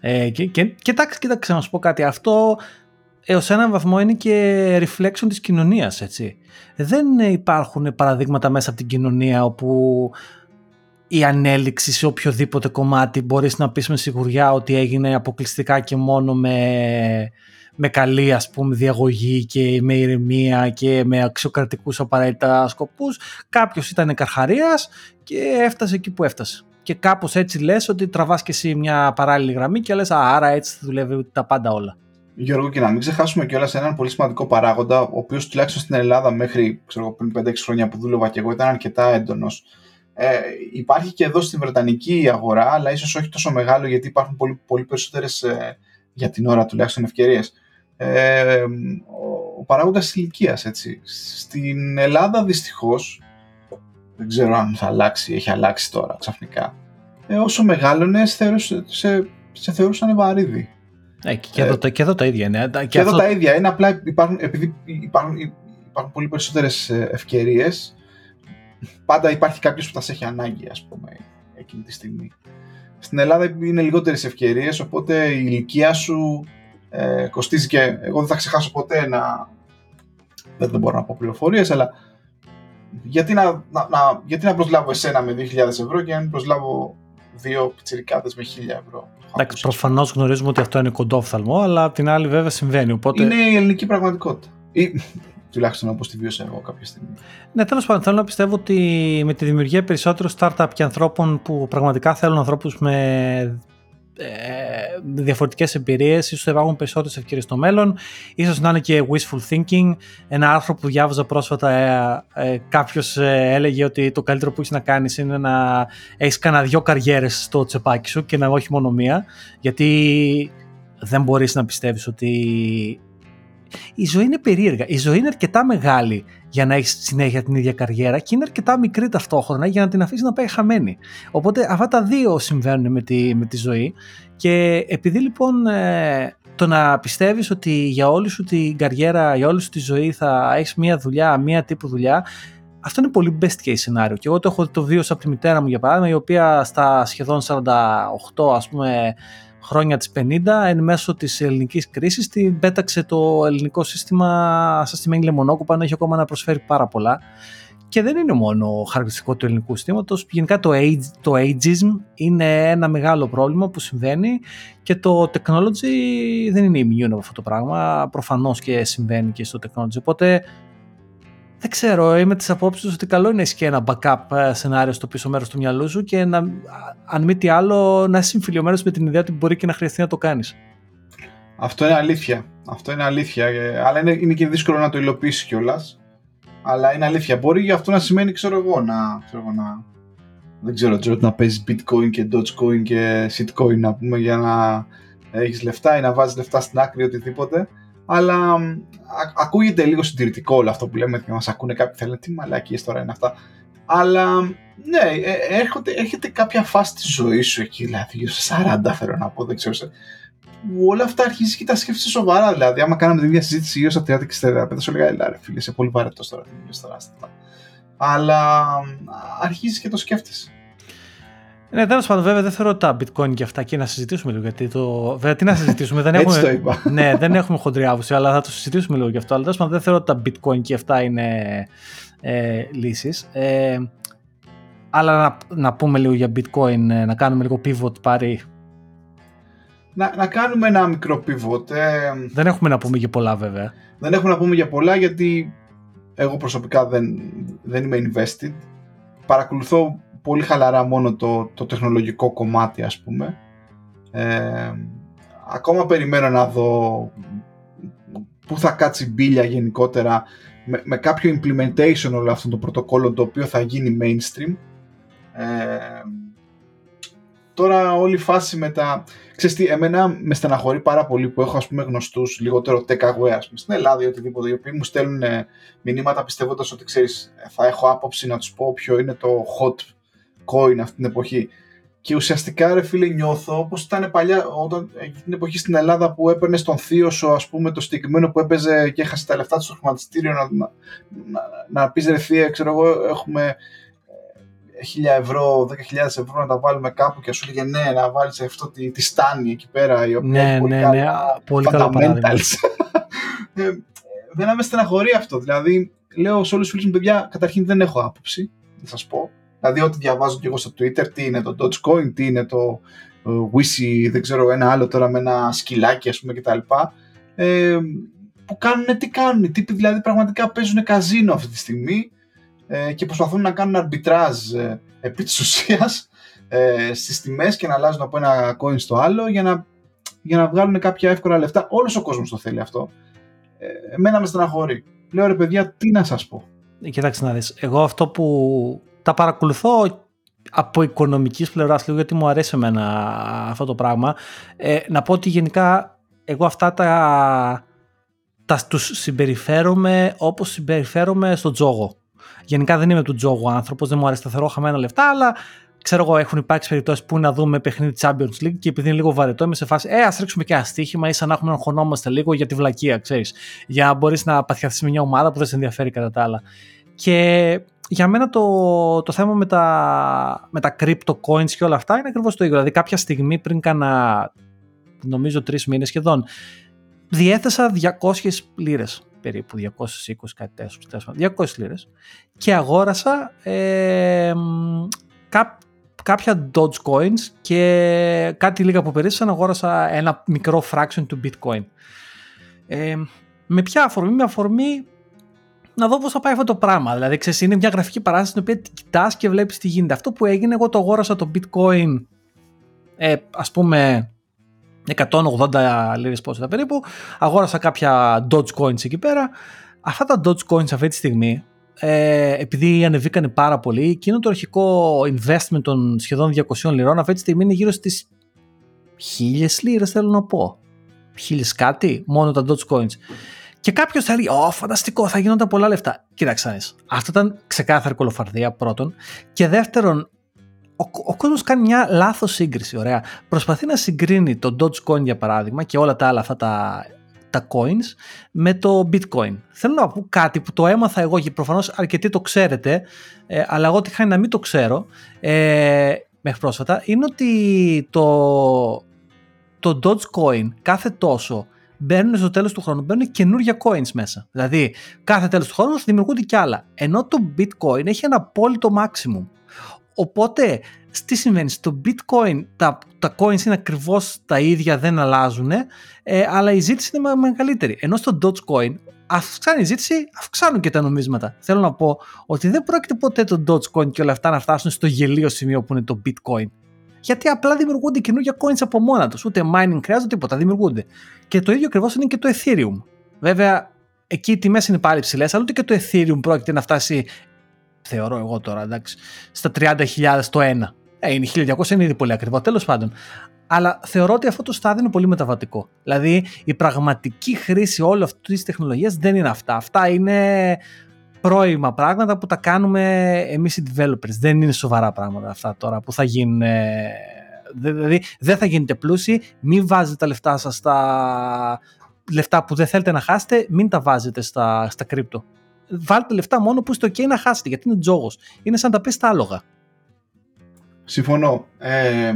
[SPEAKER 1] Ε, και, και, κοιτάξτε, κοίταξε να σου πω κάτι. Αυτό έως έναν βαθμό είναι και reflection της κοινωνίας, έτσι. Δεν υπάρχουν παραδείγματα μέσα από την κοινωνία όπου η ανέλυξη σε οποιοδήποτε κομμάτι μπορείς να πεις με σιγουριά ότι έγινε αποκλειστικά και μόνο με, με καλή ας πούμε διαγωγή και με ηρεμία και με αξιοκρατικούς απαραίτητα σκοπούς. Κάποιος ήταν καρχαρίας και έφτασε εκεί που έφτασε. Και κάπως έτσι λες ότι τραβάς και εσύ μια παράλληλη γραμμή και λες άρα έτσι δουλεύει τα πάντα όλα.
[SPEAKER 2] Γιώργο, και να μην ξεχάσουμε κιόλας έναν πολύ σημαντικό παράγοντα, ο οποίος τουλάχιστον στην Ελλάδα μέχρι ξέρω, πριν 5-6 χρόνια που δούλευα και εγώ ήταν αρκετά έντονος. Ε, υπάρχει και εδώ στην Βρετανική αγορά, αλλά ίσως όχι τόσο μεγάλο γιατί υπάρχουν πολύ, πολύ περισσότερες ε, για την ώρα τουλάχιστον ευκαιρίες. Ε, ο παράγοντας ηλικίας. Στην Ελλάδα δυστυχώς, δεν ξέρω αν θα αλλάξει, έχει αλλάξει τώρα ξαφνικά. Ε, όσο μεγάλωνε, σε, σε, σε θεωρούσαν βαρύδι.
[SPEAKER 1] Ε, και, εδώ, ε, και εδώ τα ίδια είναι.
[SPEAKER 2] Και, και εδώ τα ίδια είναι, απλά υπάρχουν, επειδή υπάρχουν, υπάρχουν πολύ περισσότερες ε, ευκαιρίες, πάντα υπάρχει κάποιος που θα σε έχει ανάγκη, ας πούμε, εκείνη τη στιγμή. Στην Ελλάδα είναι λιγότερες ευκαιρίες, οπότε η ηλικία σου ε, κοστίζει και εγώ δεν θα ξεχάσω ποτέ να... Δεν, δεν μπορώ να πω πληροφορίες, αλλά γιατί να, να, να, γιατί να προσλάβω εσένα με 2.000 ευρώ και να προσλάβω δύο πιτσιρικάδες με 1.000 ευρώ;
[SPEAKER 1] Εντάξει, προφανώς γνωρίζουμε ότι αυτό είναι κοντόφθαλμο, αλλά απ' την άλλη βέβαια συμβαίνει. Οπότε...
[SPEAKER 2] Είναι η ελληνική πραγματικότητα. Ή τουλάχιστον όπως τη βίωσα εγώ κάποια στιγμή.
[SPEAKER 1] Ναι, τέλος πάντων, θέλω να πιστεύω ότι με τη δημιουργία περισσότερων startup και ανθρώπων που πραγματικά θέλουν ανθρώπους με ε, διαφορετικές εμπειρίες, ίσως θα υπάρχουν περισσότερες ευκαιρίες στο μέλλον, ίσως να είναι και wishful thinking. Ένα άρθρο που διάβαζα πρόσφατα, ε, ε, κάποιος ε, έλεγε ότι το καλύτερο που έχεις να κάνεις είναι να έχεις κανένα δυο καριέρες στο τσεπάκι σου και να όχι μόνο μία, γιατί δεν μπορείς να πιστεύεις ότι η ζωή είναι περίεργα. Η ζωή είναι αρκετά μεγάλη για να έχεις συνέχεια την ίδια καριέρα και είναι αρκετά μικρή ταυτόχρονα για να την αφήσεις να πάει χαμένη. Οπότε αυτά τα δύο συμβαίνουν με τη, με τη ζωή και επειδή λοιπόν ε, το να πιστεύεις ότι για όλη σου την καριέρα, για όλη σου τη ζωή θα έχεις μία δουλειά, μία τύπου δουλειά, αυτό είναι πολύ best case σενάριο. Και εγώ το έχω το βίωσα από τη μητέρα μου για παράδειγμα, η οποία στα σχεδόν 48 ας πούμε χρόνια της 50 εν μέσω της ελληνικής κρίσης την πέταξε το ελληνικό σύστημα σαν στημένη λεμονόκουπα ενώ έχει ακόμα να προσφέρει πάρα πολλά. Και δεν είναι μόνο χαρακτηριστικό του ελληνικού συστήματος. Γενικά το, age, το ageism είναι ένα μεγάλο πρόβλημα που συμβαίνει και το technology δεν είναι immune από αυτό το πράγμα. Προφανώς και συμβαίνει και στο technology. Οπότε δεν ξέρω, είμαι της απόψης ότι καλό είναι να έχει και ένα backup ε, σενάριο στο πίσω μέρος του μυαλού σου και να, αν μη τι άλλο, να είσαι συμφιλειωμένο με την ιδέα ότι μπορεί και να χρειαστεί να το κάνεις.
[SPEAKER 2] Αυτό είναι αλήθεια. Αυτό είναι αλήθεια. Ε, αλλά είναι, είναι και δύσκολο να το υλοποιήσει κιόλας. Αλλά είναι αλήθεια. Μπορεί γι' αυτό να σημαίνει, ξέρω εγώ, να. Ξέρω εγώ, να δεν ξέρω, ξέρω, να παίζεις bitcoin και dogecoin και shitcoin να πούμε για να έχεις λεφτά ή να βάζεις λεφτά στην άκρη οτιδήποτε αλλά ακούγεται λίγο συντηρητικό όλο αυτό που λέμε και μας ακούνε κάποιοι θέλουν τι μαλακίες τώρα είναι αυτά αλλά ναι, ε, έρχονται, έρχεται κάποια φάση της ζωής σου εκεί, δηλαδή σε 40 θέλω να πω, δεν ξέρω, που όλα αυτά αρχίζεις και τα σκέφτεσαι σοβαρά. Δηλαδή, άμα κάναμε την ίδια συζήτηση γύρω στα 30 και 40, θα σου έλεγα, Ελά, ρε φίλε, είσαι πολύ βαρετός τώρα. Αλλά αρχίζεις και το σκέφτεσαι.
[SPEAKER 1] Ναι, τέλος πάντων, βέβαια δεν θεωρώ τα bitcoin και αυτά και να συζητήσουμε λίγο. Γιατί το. Βέβαια, τι να συζητήσουμε, δεν έχουμε.
[SPEAKER 2] το είπα.
[SPEAKER 1] ναι, δεν έχουμε χοντρή άποψη, αλλά θα το συζητήσουμε λίγο γι' αυτό. Αλλά τέλος πάντων, δεν θεωρώ ότι τα bitcoin και αυτά είναι ε, λύσεις. Ε, αλλά να, να πούμε λίγο για bitcoin, ε, να κάνουμε λίγο pivot πάρει.
[SPEAKER 2] Να, να κάνουμε ένα μικρό pivot. Ε,
[SPEAKER 1] δεν έχουμε να πούμε για πολλά βέβαια.
[SPEAKER 2] Δεν έχουμε να πούμε για πολλά γιατί εγώ προσωπικά δεν, δεν είμαι invested. Παρακολουθώ πολύ χαλαρά μόνο το, το τεχνολογικό κομμάτι ας πούμε. Ε, ακόμα περιμένω να δω πού θα κάτσει μπίλια γενικότερα με, με κάποιο implementation όλων αυτών των πρωτοκόλλων το οποίο θα γίνει mainstream. Ε, τώρα όλη η φάση με τα... Ξέρεις τι, εμένα με στεναχωρεί πάρα πολύ που έχω ας πούμε γνωστούς λιγότερο tech aware ας πούμε, στην Ελλάδα ή οτιδήποτε, οι οποίοι μου στέλνουν μηνύματα πιστεύοντας ότι ξέρεις θα έχω άποψη να τους πω ποιο είναι το hot coin αυτή την εποχή. Και ουσιαστικά, ρε φίλε, νιώθω όπως ήταν παλιά, όταν εκείνη την εποχή στην Ελλάδα που έπαιρνες τον θείος σου, ας πούμε, το συγκεκριμένο που έπαιζε και έχασες τα λεφτά του στο χρηματιστήριο, να, να, να, να πεις ρε θεία, ξέρω εγώ, έχουμε 1000 ε, ευρώ, 10.000 ευρώ να τα βάλουμε κάπου και σου λέγε ναι, να βάλεις αυτό τη, τη στάνη εκεί πέρα. Η οποία
[SPEAKER 1] ναι, πολύ ναι, ναι, πολύ καλό παράδειγμα.
[SPEAKER 2] ε, δεν με στεναχωρεί αυτό. Δηλαδή, λέω σε όλους τους φίλους μου, παιδιά, καταρχήν δεν έχω άποψη, να σας πω. Δηλαδή, ό,τι διαβάζω και εγώ στο Twitter, τι είναι το Dogecoin, τι είναι το uh, δεν ξέρω, ένα άλλο τώρα με ένα σκυλάκι, ας πούμε, κτλ. ε, που κάνουν τι κάνουν. Οι τύποι δηλαδή πραγματικά παίζουν καζίνο αυτή τη στιγμή ε, και προσπαθούν να κάνουν αρμπιτράζ ε, επί της ουσίας ε, στις τιμές και να αλλάζουν από ένα coin στο άλλο για να, για να βγάλουν κάποια εύκολα λεφτά. Όλος ο κόσμος το θέλει αυτό. Ε, εμένα με στεναχωρεί. Λέω ρε παιδιά, τι να σας πω.
[SPEAKER 1] Ε, Κοιτάξτε να δεις, εγώ αυτό που τα παρακολουθώ από οικονομικής πλευράς λίγο γιατί μου αρέσει εμένα αυτό το πράγμα. Ε, να πω ότι γενικά εγώ αυτά τα, τα τους συμπεριφέρομαι όπως συμπεριφέρομαι στο τζόγο. Γενικά δεν είμαι του τζόγου άνθρωπος δεν μου αρέσει τα θεωρώ χαμένα λεφτά αλλά ξέρω εγώ έχουν υπάρξει περιπτώσεις που να δούμε παιχνίδι Champions League και επειδή είναι λίγο βαρετό είμαι σε φάση ε ας ρίξουμε και ένα στοίχημα ή σαν να έχουμε να χωνόμαστε λίγο για τη βλακεία ξέρεις. Για να μπορείς να παθιαθείς με μια ομάδα που δεν σε ενδιαφέρει κατά τα άλλα και για μένα το, το θέμα με τα, με τα crypto coins και όλα αυτά είναι ακριβώς το ίδιο. Δηλαδή κάποια στιγμή πριν κάνα νομίζω τρεις μήνες σχεδόν διέθεσα 200 λίρες περίπου 220 κάτι τέτοιο 200 λίρες και αγόρασα ε, κά, κάποια Dogecoins και κάτι λίγα που περίσσαν αγόρασα ένα μικρό fraction του Bitcoin. Ε, με ποια αφορμή, με αφορμή να δω πώς θα πάει αυτό το πράγμα. Δηλαδή, ξέρεις, είναι μια γραφική παράσταση στην οποία κοιτάς και βλέπεις τι γίνεται. Αυτό που έγινε, εγώ το αγόρασα το bitcoin, ε, ας πούμε, 180 λίρες πόσο ήταν περίπου. Αγόρασα κάποια Dogecoins εκεί πέρα. Αυτά τα Dogecoins αυτή τη στιγμή, ε, επειδή ανεβήκανε πάρα πολύ, εκείνο το αρχικό investment των σχεδόν 200 λιρών αυτή τη στιγμή είναι γύρω στις 1000 λίρες θέλω να πω. 1000 κάτι, μόνο τα Dogecoins. Και κάποιος θα λέει: Ω, φανταστικό, θα γίνονταν πολλά λεφτά. Κοίταξε, αυτό ήταν ξεκάθαρη κολοφαρδία πρώτον. Και δεύτερον, ο, ο κόσμος κάνει μια λάθος σύγκριση. Ωραία. Προσπαθεί να συγκρίνει το Dogecoin για παράδειγμα και όλα τα άλλα αυτά τα, τα coins με το bitcoin. Θέλω να πω κάτι που το έμαθα εγώ και προφανώς αρκετοί το ξέρετε, ε, αλλά εγώ τι να μην το ξέρω ε, μέχρι πρόσφατα, είναι ότι το, το Dogecoin κάθε τόσο μπαίνουν στο τέλος του χρόνου, μπαίνουν καινούργια coins μέσα. Δηλαδή, κάθε τέλος του χρόνου θα δημιουργούνται κι άλλα. Ενώ το bitcoin έχει ένα απόλυτο maximum. Οπότε, τι συμβαίνει, στο bitcoin τα, τα coins είναι ακριβώς τα ίδια, δεν αλλάζουν, ε, αλλά η ζήτηση είναι μεγαλύτερη. Ενώ στο dogecoin αυξάνει η ζήτηση, αυξάνουν και τα νομίσματα. Θέλω να πω ότι δεν πρόκειται ποτέ το dogecoin και όλα αυτά να φτάσουν στο γελίο σημείο που είναι το bitcoin γιατί απλά δημιουργούνται καινούργια coins από μόνα τους. Ούτε mining χρειάζεται τίποτα, δημιουργούνται. Και το ίδιο ακριβώς είναι και το Ethereum. Βέβαια, εκεί οι τιμές είναι πάλι ψηλές, αλλά ούτε και το Ethereum πρόκειται να φτάσει, θεωρώ εγώ τώρα, εντάξει, στα 30.000 το ένα. Ε, είναι 1200, είναι ήδη πολύ ακριβό, τέλος πάντων. Αλλά θεωρώ ότι αυτό το στάδιο είναι πολύ μεταβατικό. Δηλαδή, η πραγματική χρήση όλη αυτής της τεχνολογίας δεν είναι αυτά. Αυτά είναι πρώιμα πράγματα που τα κάνουμε εμείς οι developers. Δεν είναι σοβαρά πράγματα αυτά τώρα που θα γίνουν... Δηλαδή δεν θα γίνετε πλούσιοι, μην βάζετε τα λεφτά σας στα λεφτά που δεν θέλετε να χάσετε, μην τα βάζετε στα, στα κρύπτο. Βάλτε λεφτά μόνο που είστε ok να χάσετε, γιατί είναι τζόγος. Είναι σαν τα πεις τα άλογα.
[SPEAKER 2] Συμφωνώ. Ε,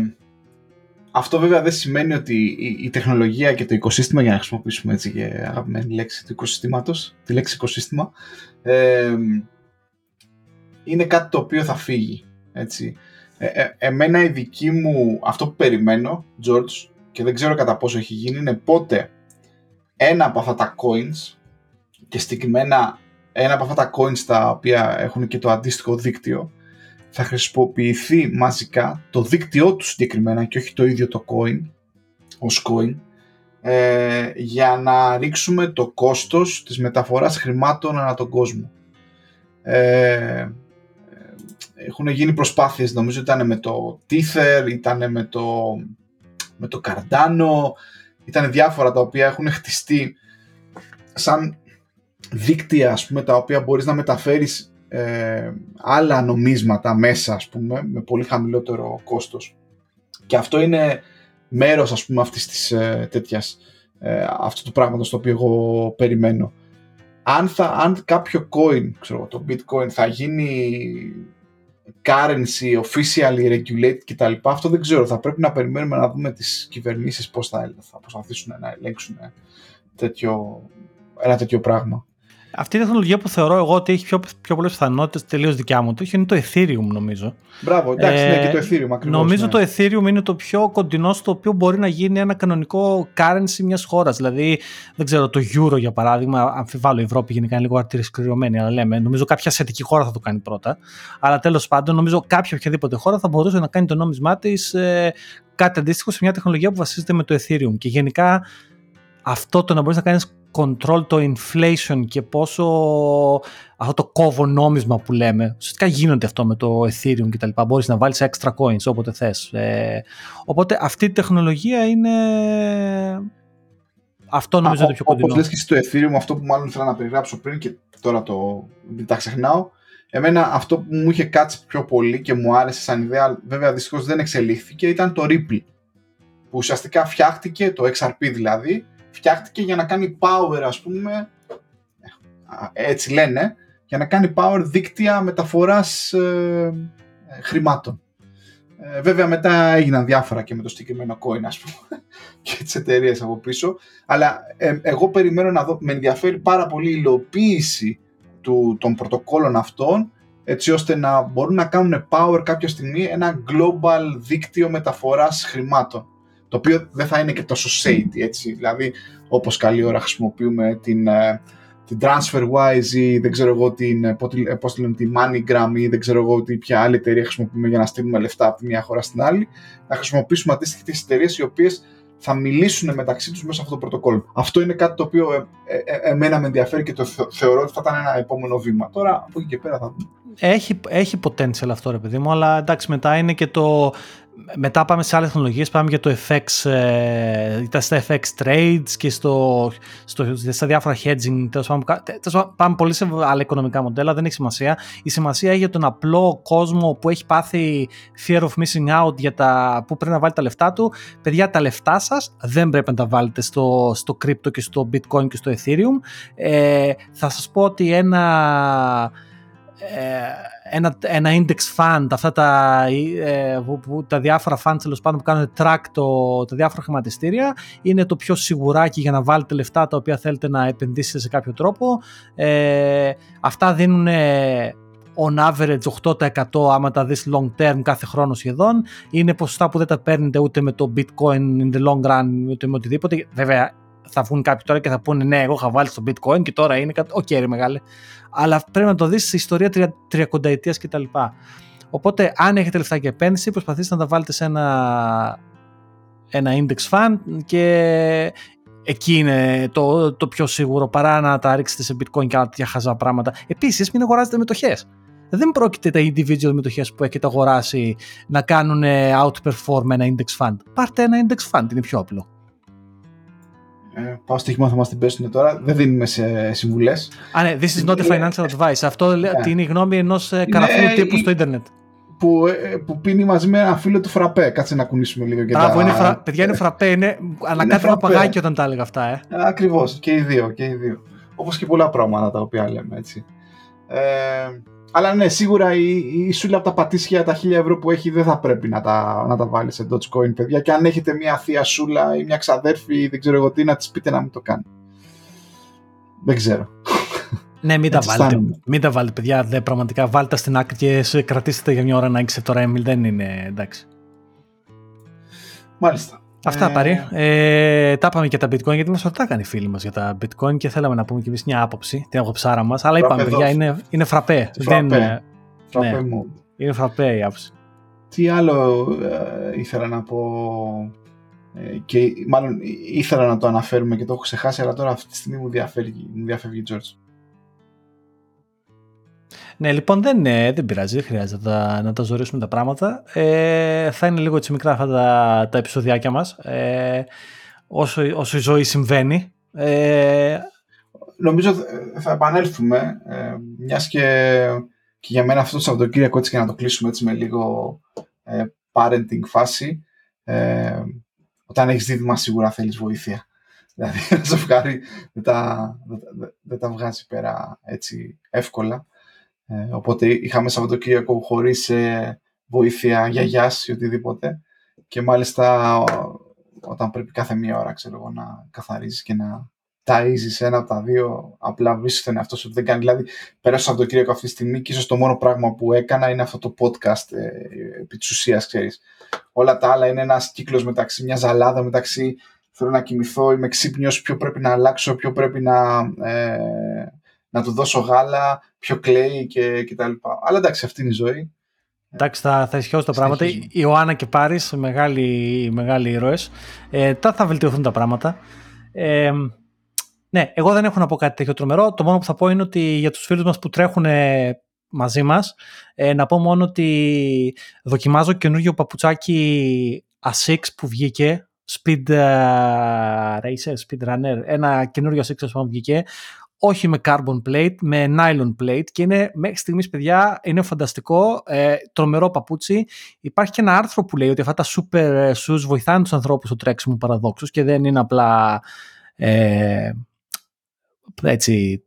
[SPEAKER 2] αυτό βέβαια δεν σημαίνει ότι η, τεχνολογία και το οικοσύστημα, για να χρησιμοποιήσουμε έτσι και αγαπημένη λέξη του οικοσυστήματος, τη λέξη οικοσύστημα, ε, είναι κάτι το οποίο θα φύγει. Έτσι. Ε, ε, εμένα η δική μου, αυτό που περιμένω, George, και δεν ξέρω κατά πόσο έχει γίνει, είναι πότε ένα από αυτά τα coins και συγκεκριμένα ένα από αυτά τα coins τα οποία έχουν και το αντίστοιχο δίκτυο θα χρησιμοποιηθεί μαζικά το δίκτυό του συγκεκριμένα και όχι το ίδιο το coin ως coin ε, για να ρίξουμε το κόστος της μεταφοράς χρημάτων ανά τον κόσμο. Ε, έχουν γίνει προσπάθειες, νομίζω ήταν με το Tether, ήταν με το, με το Cardano, ήταν διάφορα τα οποία έχουν χτιστεί σαν δίκτυα ας πούμε, τα οποία μπορείς να μεταφέρεις ε, άλλα νομίσματα μέσα ας πούμε, με πολύ χαμηλότερο κόστος. Και αυτό είναι μέρος ας πούμε αυτής της ε, τέτοιας, ε, αυτό το πράγμα στο οποίο εγώ περιμένω. Αν, θα, αν κάποιο coin, ξέρω, το bitcoin θα γίνει currency, officially regulated κτλ. Αυτό δεν ξέρω. Θα πρέπει να περιμένουμε να δούμε τις κυβερνήσεις πώς θα, θα προσπαθήσουν να ελέγξουν τέτοιο, ένα τέτοιο πράγμα.
[SPEAKER 1] Αυτή η τεχνολογία που θεωρώ εγώ ότι έχει πιο, πιο πολλές πιθανότητες τελείως δικιά μου το είναι το Ethereum, νομίζω.
[SPEAKER 2] Μπράβο, εντάξει, ναι, ε, ναι, και το Ethereum ακριβώς.
[SPEAKER 1] Νομίζω ναι. το Ethereum είναι το πιο κοντινό στο οποίο μπορεί να γίνει ένα κανονικό currency μιας χώρας. Δηλαδή, δεν ξέρω, το Euro για παράδειγμα, αμφιβάλλω η Ευρώπη γενικά είναι λίγο αρτηρισκριωμένη, αλλά λέμε, νομίζω κάποια σχετική χώρα θα το κάνει πρώτα. Αλλά τέλος πάντων, νομίζω κάποια οποιαδήποτε χώρα θα μπορούσε να κάνει το νόμισμά της ε, κάτι αντίστοιχο σε μια τεχνολογία που βασίζεται με το Ethereum. Και γενικά αυτό το να μπορείς να κάνεις control το inflation και πόσο αυτό το κόβο νόμισμα που λέμε, ουσιαστικά γίνονται αυτό με το Ethereum και τα λοιπά, μπορείς να βάλεις extra coins όποτε θες. Ε, οπότε αυτή η τεχνολογία είναι... Αυτό νομίζω είναι το πιο κοντινό.
[SPEAKER 2] Όπως λες και στο Ethereum, αυτό που μάλλον ήθελα να περιγράψω πριν και τώρα το τα ξεχνάω, εμένα αυτό που μου είχε κάτσει πιο πολύ και μου άρεσε σαν ιδέα, βέβαια δυστυχώς δεν εξελίχθηκε, ήταν το Ripple. Που ουσιαστικά φτιάχτηκε, το XRP δηλαδή, φτιάχτηκε για να κάνει power ας πούμε, έτσι λένε, για να κάνει power δίκτυα μεταφοράς ε, χρημάτων. Ε, βέβαια μετά έγιναν διάφορα και με το συγκεκριμένο coin ας πούμε και τις εταιρείες από πίσω. Αλλά ε, εγώ περιμένω να δω, με ενδιαφέρει πάρα πολύ η υλοποίηση του, των πρωτοκόλων αυτών έτσι ώστε να μπορούν να κάνουν power κάποια στιγμή ένα global δίκτυο μεταφοράς χρημάτων το οποίο δεν θα είναι και τόσο shady, έτσι. Δηλαδή, όπως καλή ώρα χρησιμοποιούμε την, ε, την TransferWise ή δεν ξέρω εγώ την, ε, πώς λένε, τη MoneyGram ή δεν ξέρω εγώ τι ποια άλλη εταιρεία χρησιμοποιούμε για να στείλουμε λεφτά από τη μια χώρα στην άλλη, να χρησιμοποιήσουμε αντίστοιχα τις εταιρείες οι οποίες θα μιλήσουν μεταξύ τους μέσα σε αυτό το πρωτοκόλλο. Αυτό είναι κάτι το οποίο ε, ε, εμένα με ενδιαφέρει και το θεωρώ ότι θα ήταν ένα επόμενο βήμα. Τώρα από εκεί και πέρα θα δούμε.
[SPEAKER 1] Έχει, έχει potential αυτό ρε παιδί μου, αλλά εντάξει μετά είναι και το μετά πάμε σε άλλες τεχνολογίες, πάμε για το FX, ε, στα FX trades και στο, στο, στα διάφορα hedging, τέλος πάμε, πάμε πολύ σε άλλα οικονομικά μοντέλα, δεν έχει σημασία. Η σημασία έχει για τον απλό κόσμο που έχει πάθει fear of missing out για τα, που πρέπει να βάλει τα λεφτά του. Παιδιά, τα λεφτά σας δεν πρέπει να τα βάλετε στο, στο crypto και στο bitcoin και στο ethereum. Ε, θα σας πω ότι ένα... Ε, ένα, ένα index fund, αυτά τα, ε, που, τα διάφορα funds τέλος πάντων που κάνουν track το, τα διάφορα χρηματιστήρια είναι το πιο σιγουράκι για να βάλετε λεφτά τα οποία θέλετε να επενδύσετε σε κάποιο τρόπο. Ε, αυτά δίνουν on average 8% άμα τα δεις long term κάθε χρόνο σχεδόν. Είναι ποσοστά που δεν τα παίρνετε ούτε με το bitcoin in the long run ούτε με οτιδήποτε. Βέβαια θα βγουν κάποιοι τώρα και θα πούνε ναι εγώ είχα βάλει στο bitcoin και τώρα είναι κάτι, OK okay, ρε μεγάλε. Αλλά πρέπει να το δεις σε ιστορία τρια, τριακονταετίας κτλ. Οπότε αν έχετε λεφτά για επένδυση προσπαθήστε να τα βάλετε σε ένα, ένα index fund και εκεί είναι το, το πιο σίγουρο παρά να τα ρίξετε σε bitcoin και άλλα τέτοια χαζά πράγματα. Επίσης μην αγοράζετε μετοχές. Δεν πρόκειται τα individual μετοχές που έχετε αγοράσει να κάνουν outperform ένα index fund. Πάρτε ένα index fund, είναι πιο απλό.
[SPEAKER 2] Ε, πάω στοίχημα θα μας την πέσουν τώρα. Δεν δίνουμε σε συμβουλές.
[SPEAKER 1] Α, ναι, this is not a financial advice. Αυτό ναι. είναι η γνώμη ενός ε, καραφού ναι, τύπου στο Ιντερνετ.
[SPEAKER 2] Που, ε, που πίνει μαζί με ένα φίλο του φραπέ. Κάτσε να κουνήσουμε λίγο και
[SPEAKER 1] τα... είναι φρα... Παιδιά είναι φραπέ. Είναι... Ανακάτω ένα παγάκι όταν τα έλεγα αυτά. Ε.
[SPEAKER 2] Ακριβώς. Και οι δύο. Και οι δύο. Όπως και πολλά πράγματα τα οποία λέμε έτσι. Ε, αλλά ναι, σίγουρα η, η σούλα από τα πατήσια τα 1000 ευρώ που έχει δεν θα πρέπει να τα, να τα βάλει σε Dogecoin, παιδιά. Και αν έχετε μια θεία σούλα ή μια ξαδέρφη ή δεν ξέρω εγώ τι, να της πείτε να μην το κάνει. Δεν ξέρω.
[SPEAKER 1] Ναι, μην τα βάλετε. Μην τα βάλετε, παιδιά. Δε, πραγματικά βάλτε στην άκρη και σε κρατήσετε για μια ώρα να έχετε τώρα Emil. Δεν είναι εντάξει.
[SPEAKER 2] Μάλιστα.
[SPEAKER 1] Αυτά ε... πάρει. Ε, τα είπαμε και τα bitcoin γιατί μας ρωτάγανε οι φίλοι μας για τα bitcoin και θέλαμε να πούμε και εμείς μια άποψη, την άποψάρα μας. Αλλά είπαμε, παιδιά, είναι, είναι φραπέ.
[SPEAKER 2] φραπέ. Δεν, φραπέ ναι,
[SPEAKER 1] μου. Είναι φραπέ η άποψη.
[SPEAKER 2] Τι άλλο ε, ήθελα να πω ε, και μάλλον ήθελα να το αναφέρουμε και το έχω ξεχάσει αλλά τώρα αυτή τη στιγμή μου διαφεύγει, μου διαφεύγει George.
[SPEAKER 1] Ναι, λοιπόν, δεν, ναι, δεν πειράζει, δεν χρειάζεται να, να τα ζωρίσουμε τα πράγματα. Ε, θα είναι λίγο έτσι μικρά αυτά τα, τα επεισοδιάκια μας, ε, όσο, όσο η ζωή συμβαίνει. Ε,
[SPEAKER 2] Νομίζω θα επανέλθουμε, ε, μιας και, και για μένα αυτό το Σαββατοκύριακο έτσι και να το κλείσουμε έτσι με λίγο ε, parenting φάση. Ε, όταν έχεις δίδυμα σίγουρα θέλεις βοήθεια. Δηλαδή ένα ζευγάρι δεν τα, δεν, δεν τα βγάζει πέρα έτσι εύκολα. Ε, οπότε είχαμε Σαββατοκύριακο χωρίς ε, βοήθεια γιαγιάς ή οτιδήποτε και μάλιστα όταν πρέπει κάθε μία ώρα ξέρω εγώ, να καθαρίζεις και να ταΐζεις σε ένα από τα δύο, απλά βρίσκεις τον εαυτό σου ότι δεν κάνει. Δηλαδή, πέρασα από το Κύριακο αυτή τη στιγμή και ίσως το μόνο πράγμα που έκανα είναι αυτό το podcast ε, επί της ουσίας, ξέρεις. Όλα τα άλλα είναι ένας κύκλος μεταξύ, μια ζαλάδα μεταξύ θέλω να κοιμηθώ, είμαι ξύπνιος, ποιο πρέπει να αλλάξω, ποιο πρέπει να, ε, να του δώσω γάλα, ποιο κλαίει και, και τα λοιπά. Αλλά εντάξει, αυτή είναι η ζωή.
[SPEAKER 1] Εντάξει, θα, θα ισχυώσουν τα πράγματα. Η Ιωάννα και Πάρης, μεγάλοι, μεγάλοι ήρωες. Ε, τα θα βελτιωθούν τα πράγματα. Ε, ναι, εγώ δεν έχω να πω κάτι τέτοιο τρομερό. Το μόνο που θα πω είναι ότι για τους φίλους μας που τρέχουν μαζί μας, ε, να πω μόνο ότι δοκιμάζω καινούργιο παπουτσάκι A6 που βγήκε, Speed uh, Racer, Speed Runner, ένα καινούριο A6 που βγήκε, όχι με carbon plate, με nylon plate και είναι μέχρι στιγμής παιδιά είναι φανταστικό, ε, τρομερό παπούτσι. Υπάρχει και ένα άρθρο που λέει ότι αυτά τα super shoes βοηθάνε τους ανθρώπους στο τρέξιμο παραδόξους και δεν είναι απλά ε, έτσι,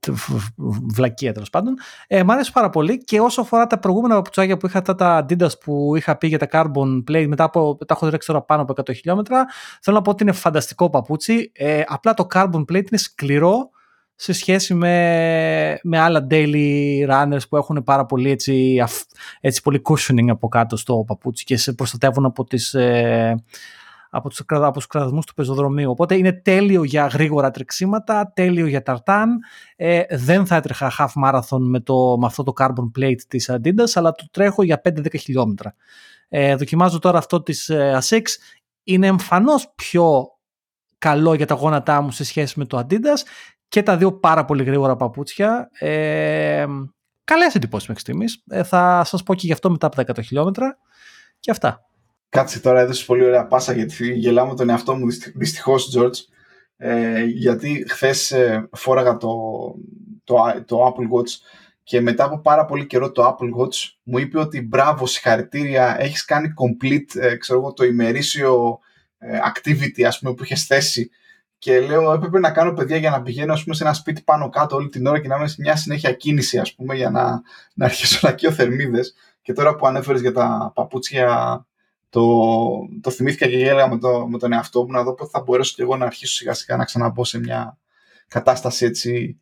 [SPEAKER 1] βλακία τέλος πάντων. Ε, μ' αρέσει πάρα πολύ και όσο αφορά τα προηγούμενα παπουτσάκια που είχα, αυτά τα Adidas που είχα πει για τα Carbon Plate, μετά από, τα έχω τρέξει τώρα πάνω από 100 χιλιόμετρα, θέλω να πω ότι είναι φανταστικό παπούτσι. Ε, απλά το Carbon Plate είναι σκληρό σε σχέση με, με άλλα daily runners που έχουν πάρα πολύ έτσι, έτσι πολύ cushioning από κάτω στο παπούτσι και σε προστατεύουν από τις ε, από τους, από τους κραδασμούς του πεζοδρομίου. Οπότε είναι τέλειο για γρήγορα τρεξίματα, τέλειο για ταρτάν. Ε, δεν θα έτρεχα half marathon με, το, με αυτό το carbon plate της Adidas, αλλά το τρέχω για 5-10 χιλιόμετρα. Ε, δοκιμάζω τώρα αυτό της ε, ASICS. Είναι εμφανώς πιο καλό για τα γόνατά μου σε σχέση με το Adidas και τα δύο πάρα πολύ γρήγορα παπούτσια. Ε, καλές εντυπώσεις μέχρι στιγμής. Ε, θα σας πω και γι' αυτό μετά από 10 χιλιόμετρα και αυτά.
[SPEAKER 2] Κάτσε τώρα, έδωσες πολύ ωραία πάσα γιατί γελάω με τον εαυτό μου δυστυχώς, George. Ε, γιατί χθες ε, φόραγα το, το, το Apple Watch και μετά από πάρα πολύ καιρό το Apple Watch μου είπε ότι μπράβο, συγχαρητήρια, έχεις κάνει complete ε, ξέρω εγώ, το ημερήσιο ε, activity ας πούμε, που είχες θέσει και λέω έπρεπε να κάνω παιδιά για να πηγαίνω ας πούμε, σε ένα σπίτι πάνω κάτω όλη την ώρα και να είμαι σε μια συνέχεια κίνηση ας πούμε, για να, να αρχίσω να καίω θερμίδες και τώρα που ανέφερες για τα παπούτσια το, το θυμήθηκα και γέλαγα με, το, με τον εαυτό μου να δω πότε θα μπορέσω και εγώ να αρχίσω σιγά σιγά να ξαναμπω σε μια κατάσταση έτσι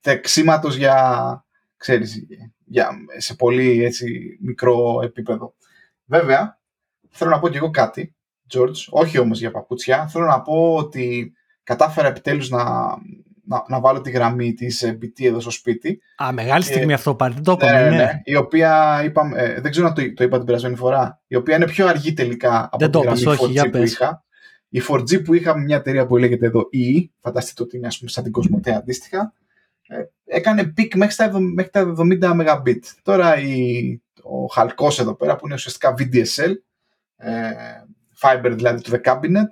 [SPEAKER 2] τεξίματος για, ξέρεις, για, σε πολύ έτσι, μικρό επίπεδο. Βέβαια, θέλω να πω και εγώ κάτι, George, όχι όμως για παπούτσια, θέλω να πω ότι κατάφερα επιτέλους να, να, να βάλω τη γραμμή της BT εδώ στο σπίτι.
[SPEAKER 1] Α, μεγάλη στιγμή αυτό πάλι. Δεν το είπαμε.
[SPEAKER 2] Ναι, ναι, ναι. Η οποία είπαμε, ε, δεν ξέρω αν το, το είπα την περασμένη φορά. Η οποία είναι πιο αργή τελικά από
[SPEAKER 1] δεν
[SPEAKER 2] τη
[SPEAKER 1] γραμμή 4G
[SPEAKER 2] που είχα. Η 4G που είχα με μια εταιρεία που λέγεται εδώ EE, φανταστείτε ότι είναι ας πούμε σαν την Κοσμοτέ αντίστοιχα, ε, έκανε peak μέχρι τα, μέχρι τα 70 Mbit. Τώρα η, ο χαλκός εδώ πέρα που είναι ουσιαστικά VDSL, ε, fiber δηλαδή to the cabinet,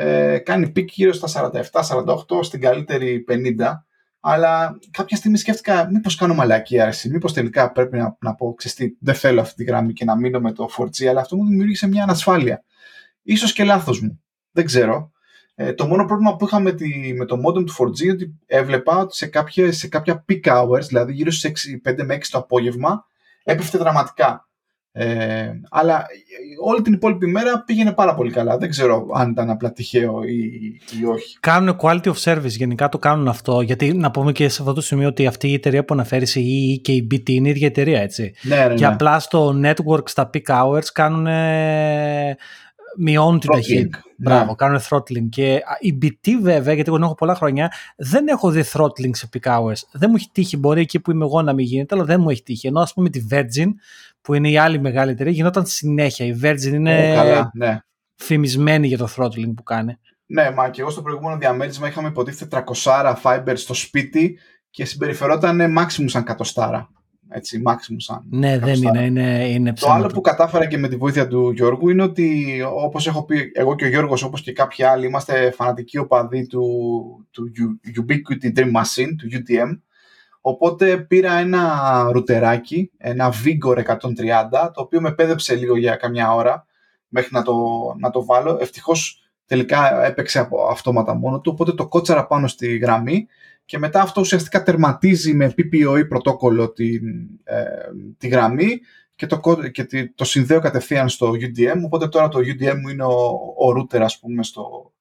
[SPEAKER 2] ε, κάνει peak γύρω στα 47-48, στην καλύτερη 50. Αλλά κάποια στιγμή σκέφτηκα μήπως κάνω μαλακία ρε συ, μήπως τελικά πρέπει να, να πω ξες τι, δεν θέλω αυτή τη γραμμή και να μείνω με το 4G, αλλά αυτό μου δημιούργησε μια ανασφάλεια. Ίσως και λάθος μου, δεν ξέρω. Ε, το μόνο πρόβλημα που είχα με, τη, με το modem του 4G είναι ότι έβλεπα ότι σε κάποια, σε κάποια peak hours, δηλαδή γύρω στις 5 με 6 το απόγευμα, έπεφτε δραματικά. Ε, αλλά όλη την υπόλοιπη μέρα πήγαινε πάρα πολύ καλά. Δεν ξέρω αν ήταν απλά τυχαίο ή, ή όχι.
[SPEAKER 1] Κάνουν quality of service, γενικά το κάνουν αυτό. Γιατί να πούμε και σε αυτό το σημείο ότι αυτή η εταιρεία που αναφέρεις, η EE και η BT, είναι η ίδια εταιρεία, έτσι.
[SPEAKER 2] Ναι, ναι,
[SPEAKER 1] Και
[SPEAKER 2] ναι.
[SPEAKER 1] απλά στο network, στα peak hours, κάνουν. Μειώνουν την ταχύτητα. Μπράβο,
[SPEAKER 2] Ναι.
[SPEAKER 1] κάνουν throttling. Και η BT βέβαια, γιατί εγώ την έχω πολλά χρόνια, δεν έχω δει throttling σε peak hours. Δεν μου έχει τύχει. Μπορεί εκεί που είμαι εγώ να μην γίνεται, αλλά δεν μου έχει τύχει. Ενώ ας πούμε τη Virgin, που είναι η άλλη μεγάλη εταιρεία, γινόταν συνέχεια. Η Virgin είναι
[SPEAKER 2] Ω, καλά, ναι.
[SPEAKER 1] φημισμένη για το throttling που κάνει.
[SPEAKER 2] Ναι, μα και εγώ στο προηγούμενο διαμέρισμα είχαμε υποτίθεται 300 fiber στο σπίτι και συμπεριφερόταν maximum σαν κατοστάρα. Έτσι, maximum σαν
[SPEAKER 1] Ναι, δεν
[SPEAKER 2] κατοστάρα.
[SPEAKER 1] είναι, είναι, είναι
[SPEAKER 2] Το
[SPEAKER 1] ψέματα.
[SPEAKER 2] άλλο που κατάφερα και με τη βοήθεια του Γιώργου είναι ότι όπως έχω πει εγώ και ο Γιώργος όπως και κάποιοι άλλοι είμαστε φανατικοί οπαδοί του, του U- Ubiquiti Dream Machine, του UTM οπότε πήρα ένα ρουτεράκι, ένα Vigor 130 το οποίο με πέδεψε λίγο για καμιά ώρα μέχρι να το, να το βάλω ευτυχώς τελικά έπαιξε από αυτόματα μόνο του οπότε το κότσαρα πάνω στη γραμμή και μετά αυτό ουσιαστικά τερματίζει με PPOE πρωτόκολλο τη, ε, τη γραμμή και το, κο- και τη- το συνδέω κατευθείαν στο UDM, οπότε τώρα το UDM μου είναι ο, ο router ας πούμε στο,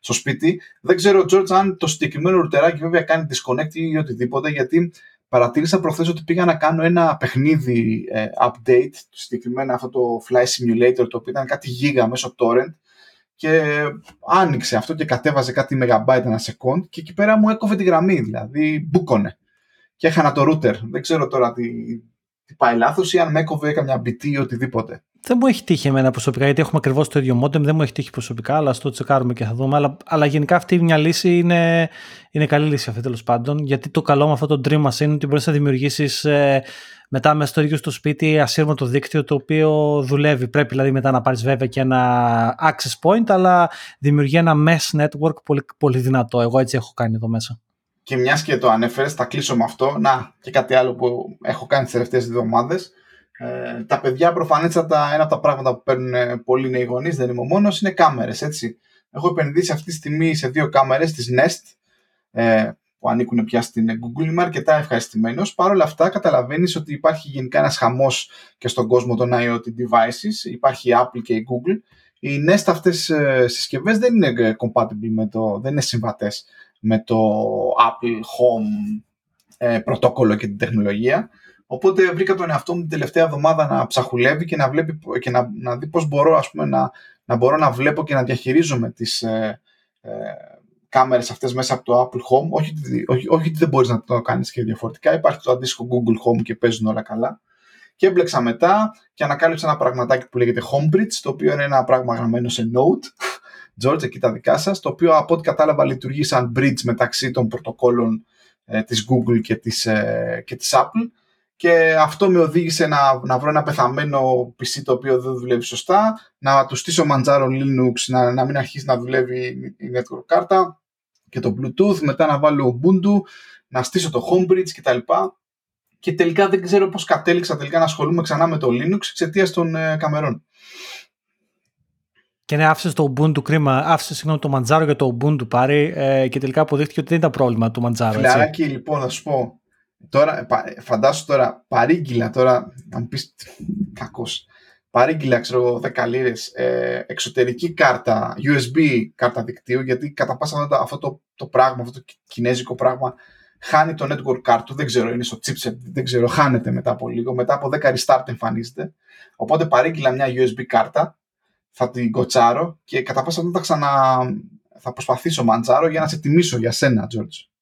[SPEAKER 2] στο σπίτι. Δεν ξέρω, George, αν το συγκεκριμένο ρούτεράκι βέβαια κάνει disconnect ή οτιδήποτε, γιατί παρατήρησα προχθές ότι πήγα να κάνω ένα παιχνίδι ε, update, συγκεκριμένα αυτό το Fly Simulator, το οποίο ήταν κάτι γίγα μέσω torrent και άνοιξε αυτό και κατέβαζε κάτι megabyte ένα second και εκεί πέρα μου έκοβε τη γραμμή, δηλαδή μπούκονε. Και έχανα το router. Δεν ξέρω τώρα τι, τι πάει λάθος ή αν με έκοβε καμιά BT ή οτιδήποτε.
[SPEAKER 1] Δεν μου έχει τύχει εμένα προσωπικά, γιατί έχουμε ακριβώς το ίδιο modem. Δεν μου έχει τύχει προσωπικά, αλλά στο τσεκάρουμε και θα δούμε. Αλλά, αλλά γενικά αυτή μια λύση είναι, είναι καλή λύση αυτή τέλος πάντων. Γιατί το καλό με αυτό το Dream Machine είναι ότι μπορείς να δημιουργήσεις ε, μετά μέσα στο ίδιο στο σπίτι ασύρματο δίκτυο το οποίο δουλεύει. Πρέπει δηλαδή μετά να πάρεις βέβαια και ένα access point, αλλά δημιουργεί ένα mesh network πολύ, πολύ δυνατό. Εγώ έτσι έχω κάνει εδώ μέσα.
[SPEAKER 2] Και μιας και το ανέφερες, θα κλείσω με αυτό. Να, και κάτι άλλο που έχω κάνει τις τελευταίες δύο εβδομάδες. Ε, τα παιδιά προφανέστατα ένα από τα πράγματα που παίρνουν ε, πολλοί νέοι γονείς, δεν είμαι ο μόνος, είναι κάμερες. Έχω επενδύσει αυτή τη στιγμή σε δύο κάμερες τη Nest ε, που ανήκουν πια στην Google. Είμαι αρκετά ευχαριστημένος. Παρ' όλα αυτά, καταλαβαίνεις ότι υπάρχει γενικά ένας χαμός και στον κόσμο των IoT devices. Υπάρχει η Apple και η Google. Οι Nest αυτές ε, συσκευές δεν είναι compatible με το, δεν είναι συμβατές με το Apple Home ε, πρωτόκολλο και την τεχνολογία. Οπότε βρήκα τον εαυτό μου την τελευταία εβδομάδα να ψαχουλεύει και να, βλέπει, και να, να δει πώς μπορώ, ας πούμε, να, να μπορώ να βλέπω και να διαχειρίζομαι τις ε, ε, κάμερες αυτές μέσα από το Apple Home. Όχι, όχι, όχι ότι δεν μπορείς να το κάνεις και διαφορετικά. Υπάρχει το αντίστοιχο Google Home και παίζουν όλα καλά. Και έμπλεξα μετά και ανακάλυψα ένα πραγματάκι που λέγεται Homebridge, το οποίο είναι ένα πράγμα γραμμένο σε Note. George, εκεί τα δικά σας, το οποίο από ό,τι κατάλαβα λειτουργεί σαν bridge μεταξύ των πρωτοκόλων ε, της Google και της, ε, και της Apple και αυτό με οδήγησε να, να βρω ένα πεθαμένο PC το οποίο δεν δουλεύει σωστά, να του στήσω Manjaro Linux, να, να μην αρχίσει να δουλεύει η network κάρτα και το Bluetooth, μετά να βάλω Ubuntu, να στήσω το Homebridge κτλ. Και τελικά δεν ξέρω πώς κατέληξα τελικά να ασχολούμαι ξανά με το Linux εξαιτίας των ε, καμερών.
[SPEAKER 1] Και ναι, άφησες το Ubuntu κρίμα, άφησες συγγνώμη το Manjaro για το Ubuntu πάρει ε, και τελικά αποδείχθηκε ότι δεν ήταν πρόβλημα του Manjaro.
[SPEAKER 2] Φιλαράκι, λοιπόν, θα σου πω. Τώρα, φαντάσου τώρα, παρήγγυλα τώρα, να μου πεις κακός, παρήγγυλα, ξέρω 10 λίρες, ε, εξωτερική κάρτα, USB κάρτα δικτύου, γιατί κατά πάσα αυτό το, το πράγμα, αυτό το κινέζικο πράγμα, χάνει το network card του, δεν ξέρω, είναι στο chipset, δεν ξέρω, χάνεται μετά από λίγο, μετά από 10 restart εμφανίζεται. Οπότε παρήγγυλα μια USB κάρτα, θα την κοτσάρω και κατά πάσα θα ξανα... θα προσπαθήσω μαντζάρω για να σε τιμήσω για σένα, George.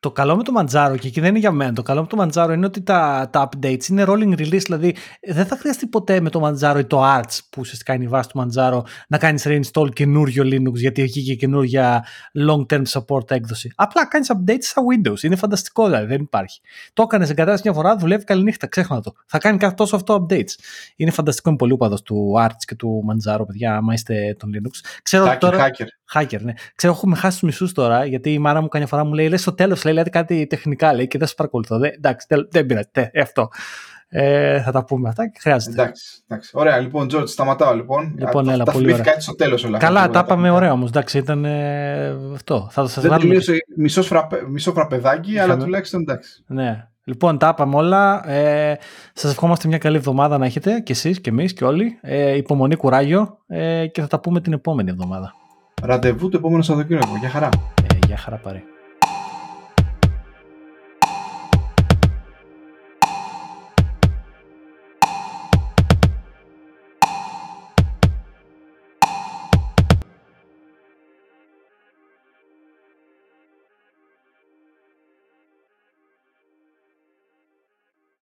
[SPEAKER 1] Το καλό με το Manjaro, και εκεί δεν είναι για μένα, το καλό με το Manjaro είναι ότι τα, τα updates είναι rolling release, δηλαδή δεν θα χρειαστεί ποτέ με το Manjaro ή το Arch που ουσιαστικά είναι η βάση του Manjaro να κάνεις reinstall καινούριο Linux γιατί έχει και καινούργια long term support έκδοση. Απλά κάνεις updates στα Windows, είναι φανταστικό δηλαδή, δεν υπάρχει. Το έκανες εγκατάσταση μια φορά, δουλεύει καληνύχτα, ξέχνα το. Θα κάνει κάθε τόσο αυτό updates. Είναι φανταστικό, είναι πολύ ούπαδος του Arch και του Manjaro, παιδιά, άμα είστε τον Linux.
[SPEAKER 2] Ξέρω hacker, τώρα... hacker.
[SPEAKER 1] Hacker, ναι. Ξέρω, έχουμε χάσει τους μισούς τώρα, γιατί η μάνα μου καμιά φορά μου λέει: Λες στο τέλος, λέει, λέτε κάτι τεχνικά, λέει, και δεν σας παρακολουθώ. Δεν, εντάξει, δεν πειράζει. Ε, αυτό. Ε, θα τα πούμε αυτά και χρειάζεται.
[SPEAKER 2] Εντάξει, εντάξει. Ωραία, λοιπόν, Τζορτ, σταματάω λοιπόν.
[SPEAKER 1] Λοιπόν, έλα, τα πολύ ωραία.
[SPEAKER 2] κάτι στο τέλος όλα
[SPEAKER 1] Καλά, τα είπαμε ωραία όμως. Εντάξει, ήταν ε, αυτό. Θα
[SPEAKER 2] σας δεν βάλουμε... τελείωσε μισό, φραπε, μισό φραπεδάκι, Είχαμε... αλλά τουλάχιστον εντάξει.
[SPEAKER 1] Ναι. Λοιπόν, τα είπαμε όλα. Ε, Σας ευχόμαστε μια καλή εβδομάδα να έχετε και εσείς και εμείς και όλοι. Ε, υπομονή, κουράγιο ε, και θα τα πούμε την επόμενη εβδομάδα.
[SPEAKER 2] Ραντεβού το επόμενο Σαββατοκύριακο. Γεια χαρά.
[SPEAKER 1] Ε, γεια χαρά πάρε.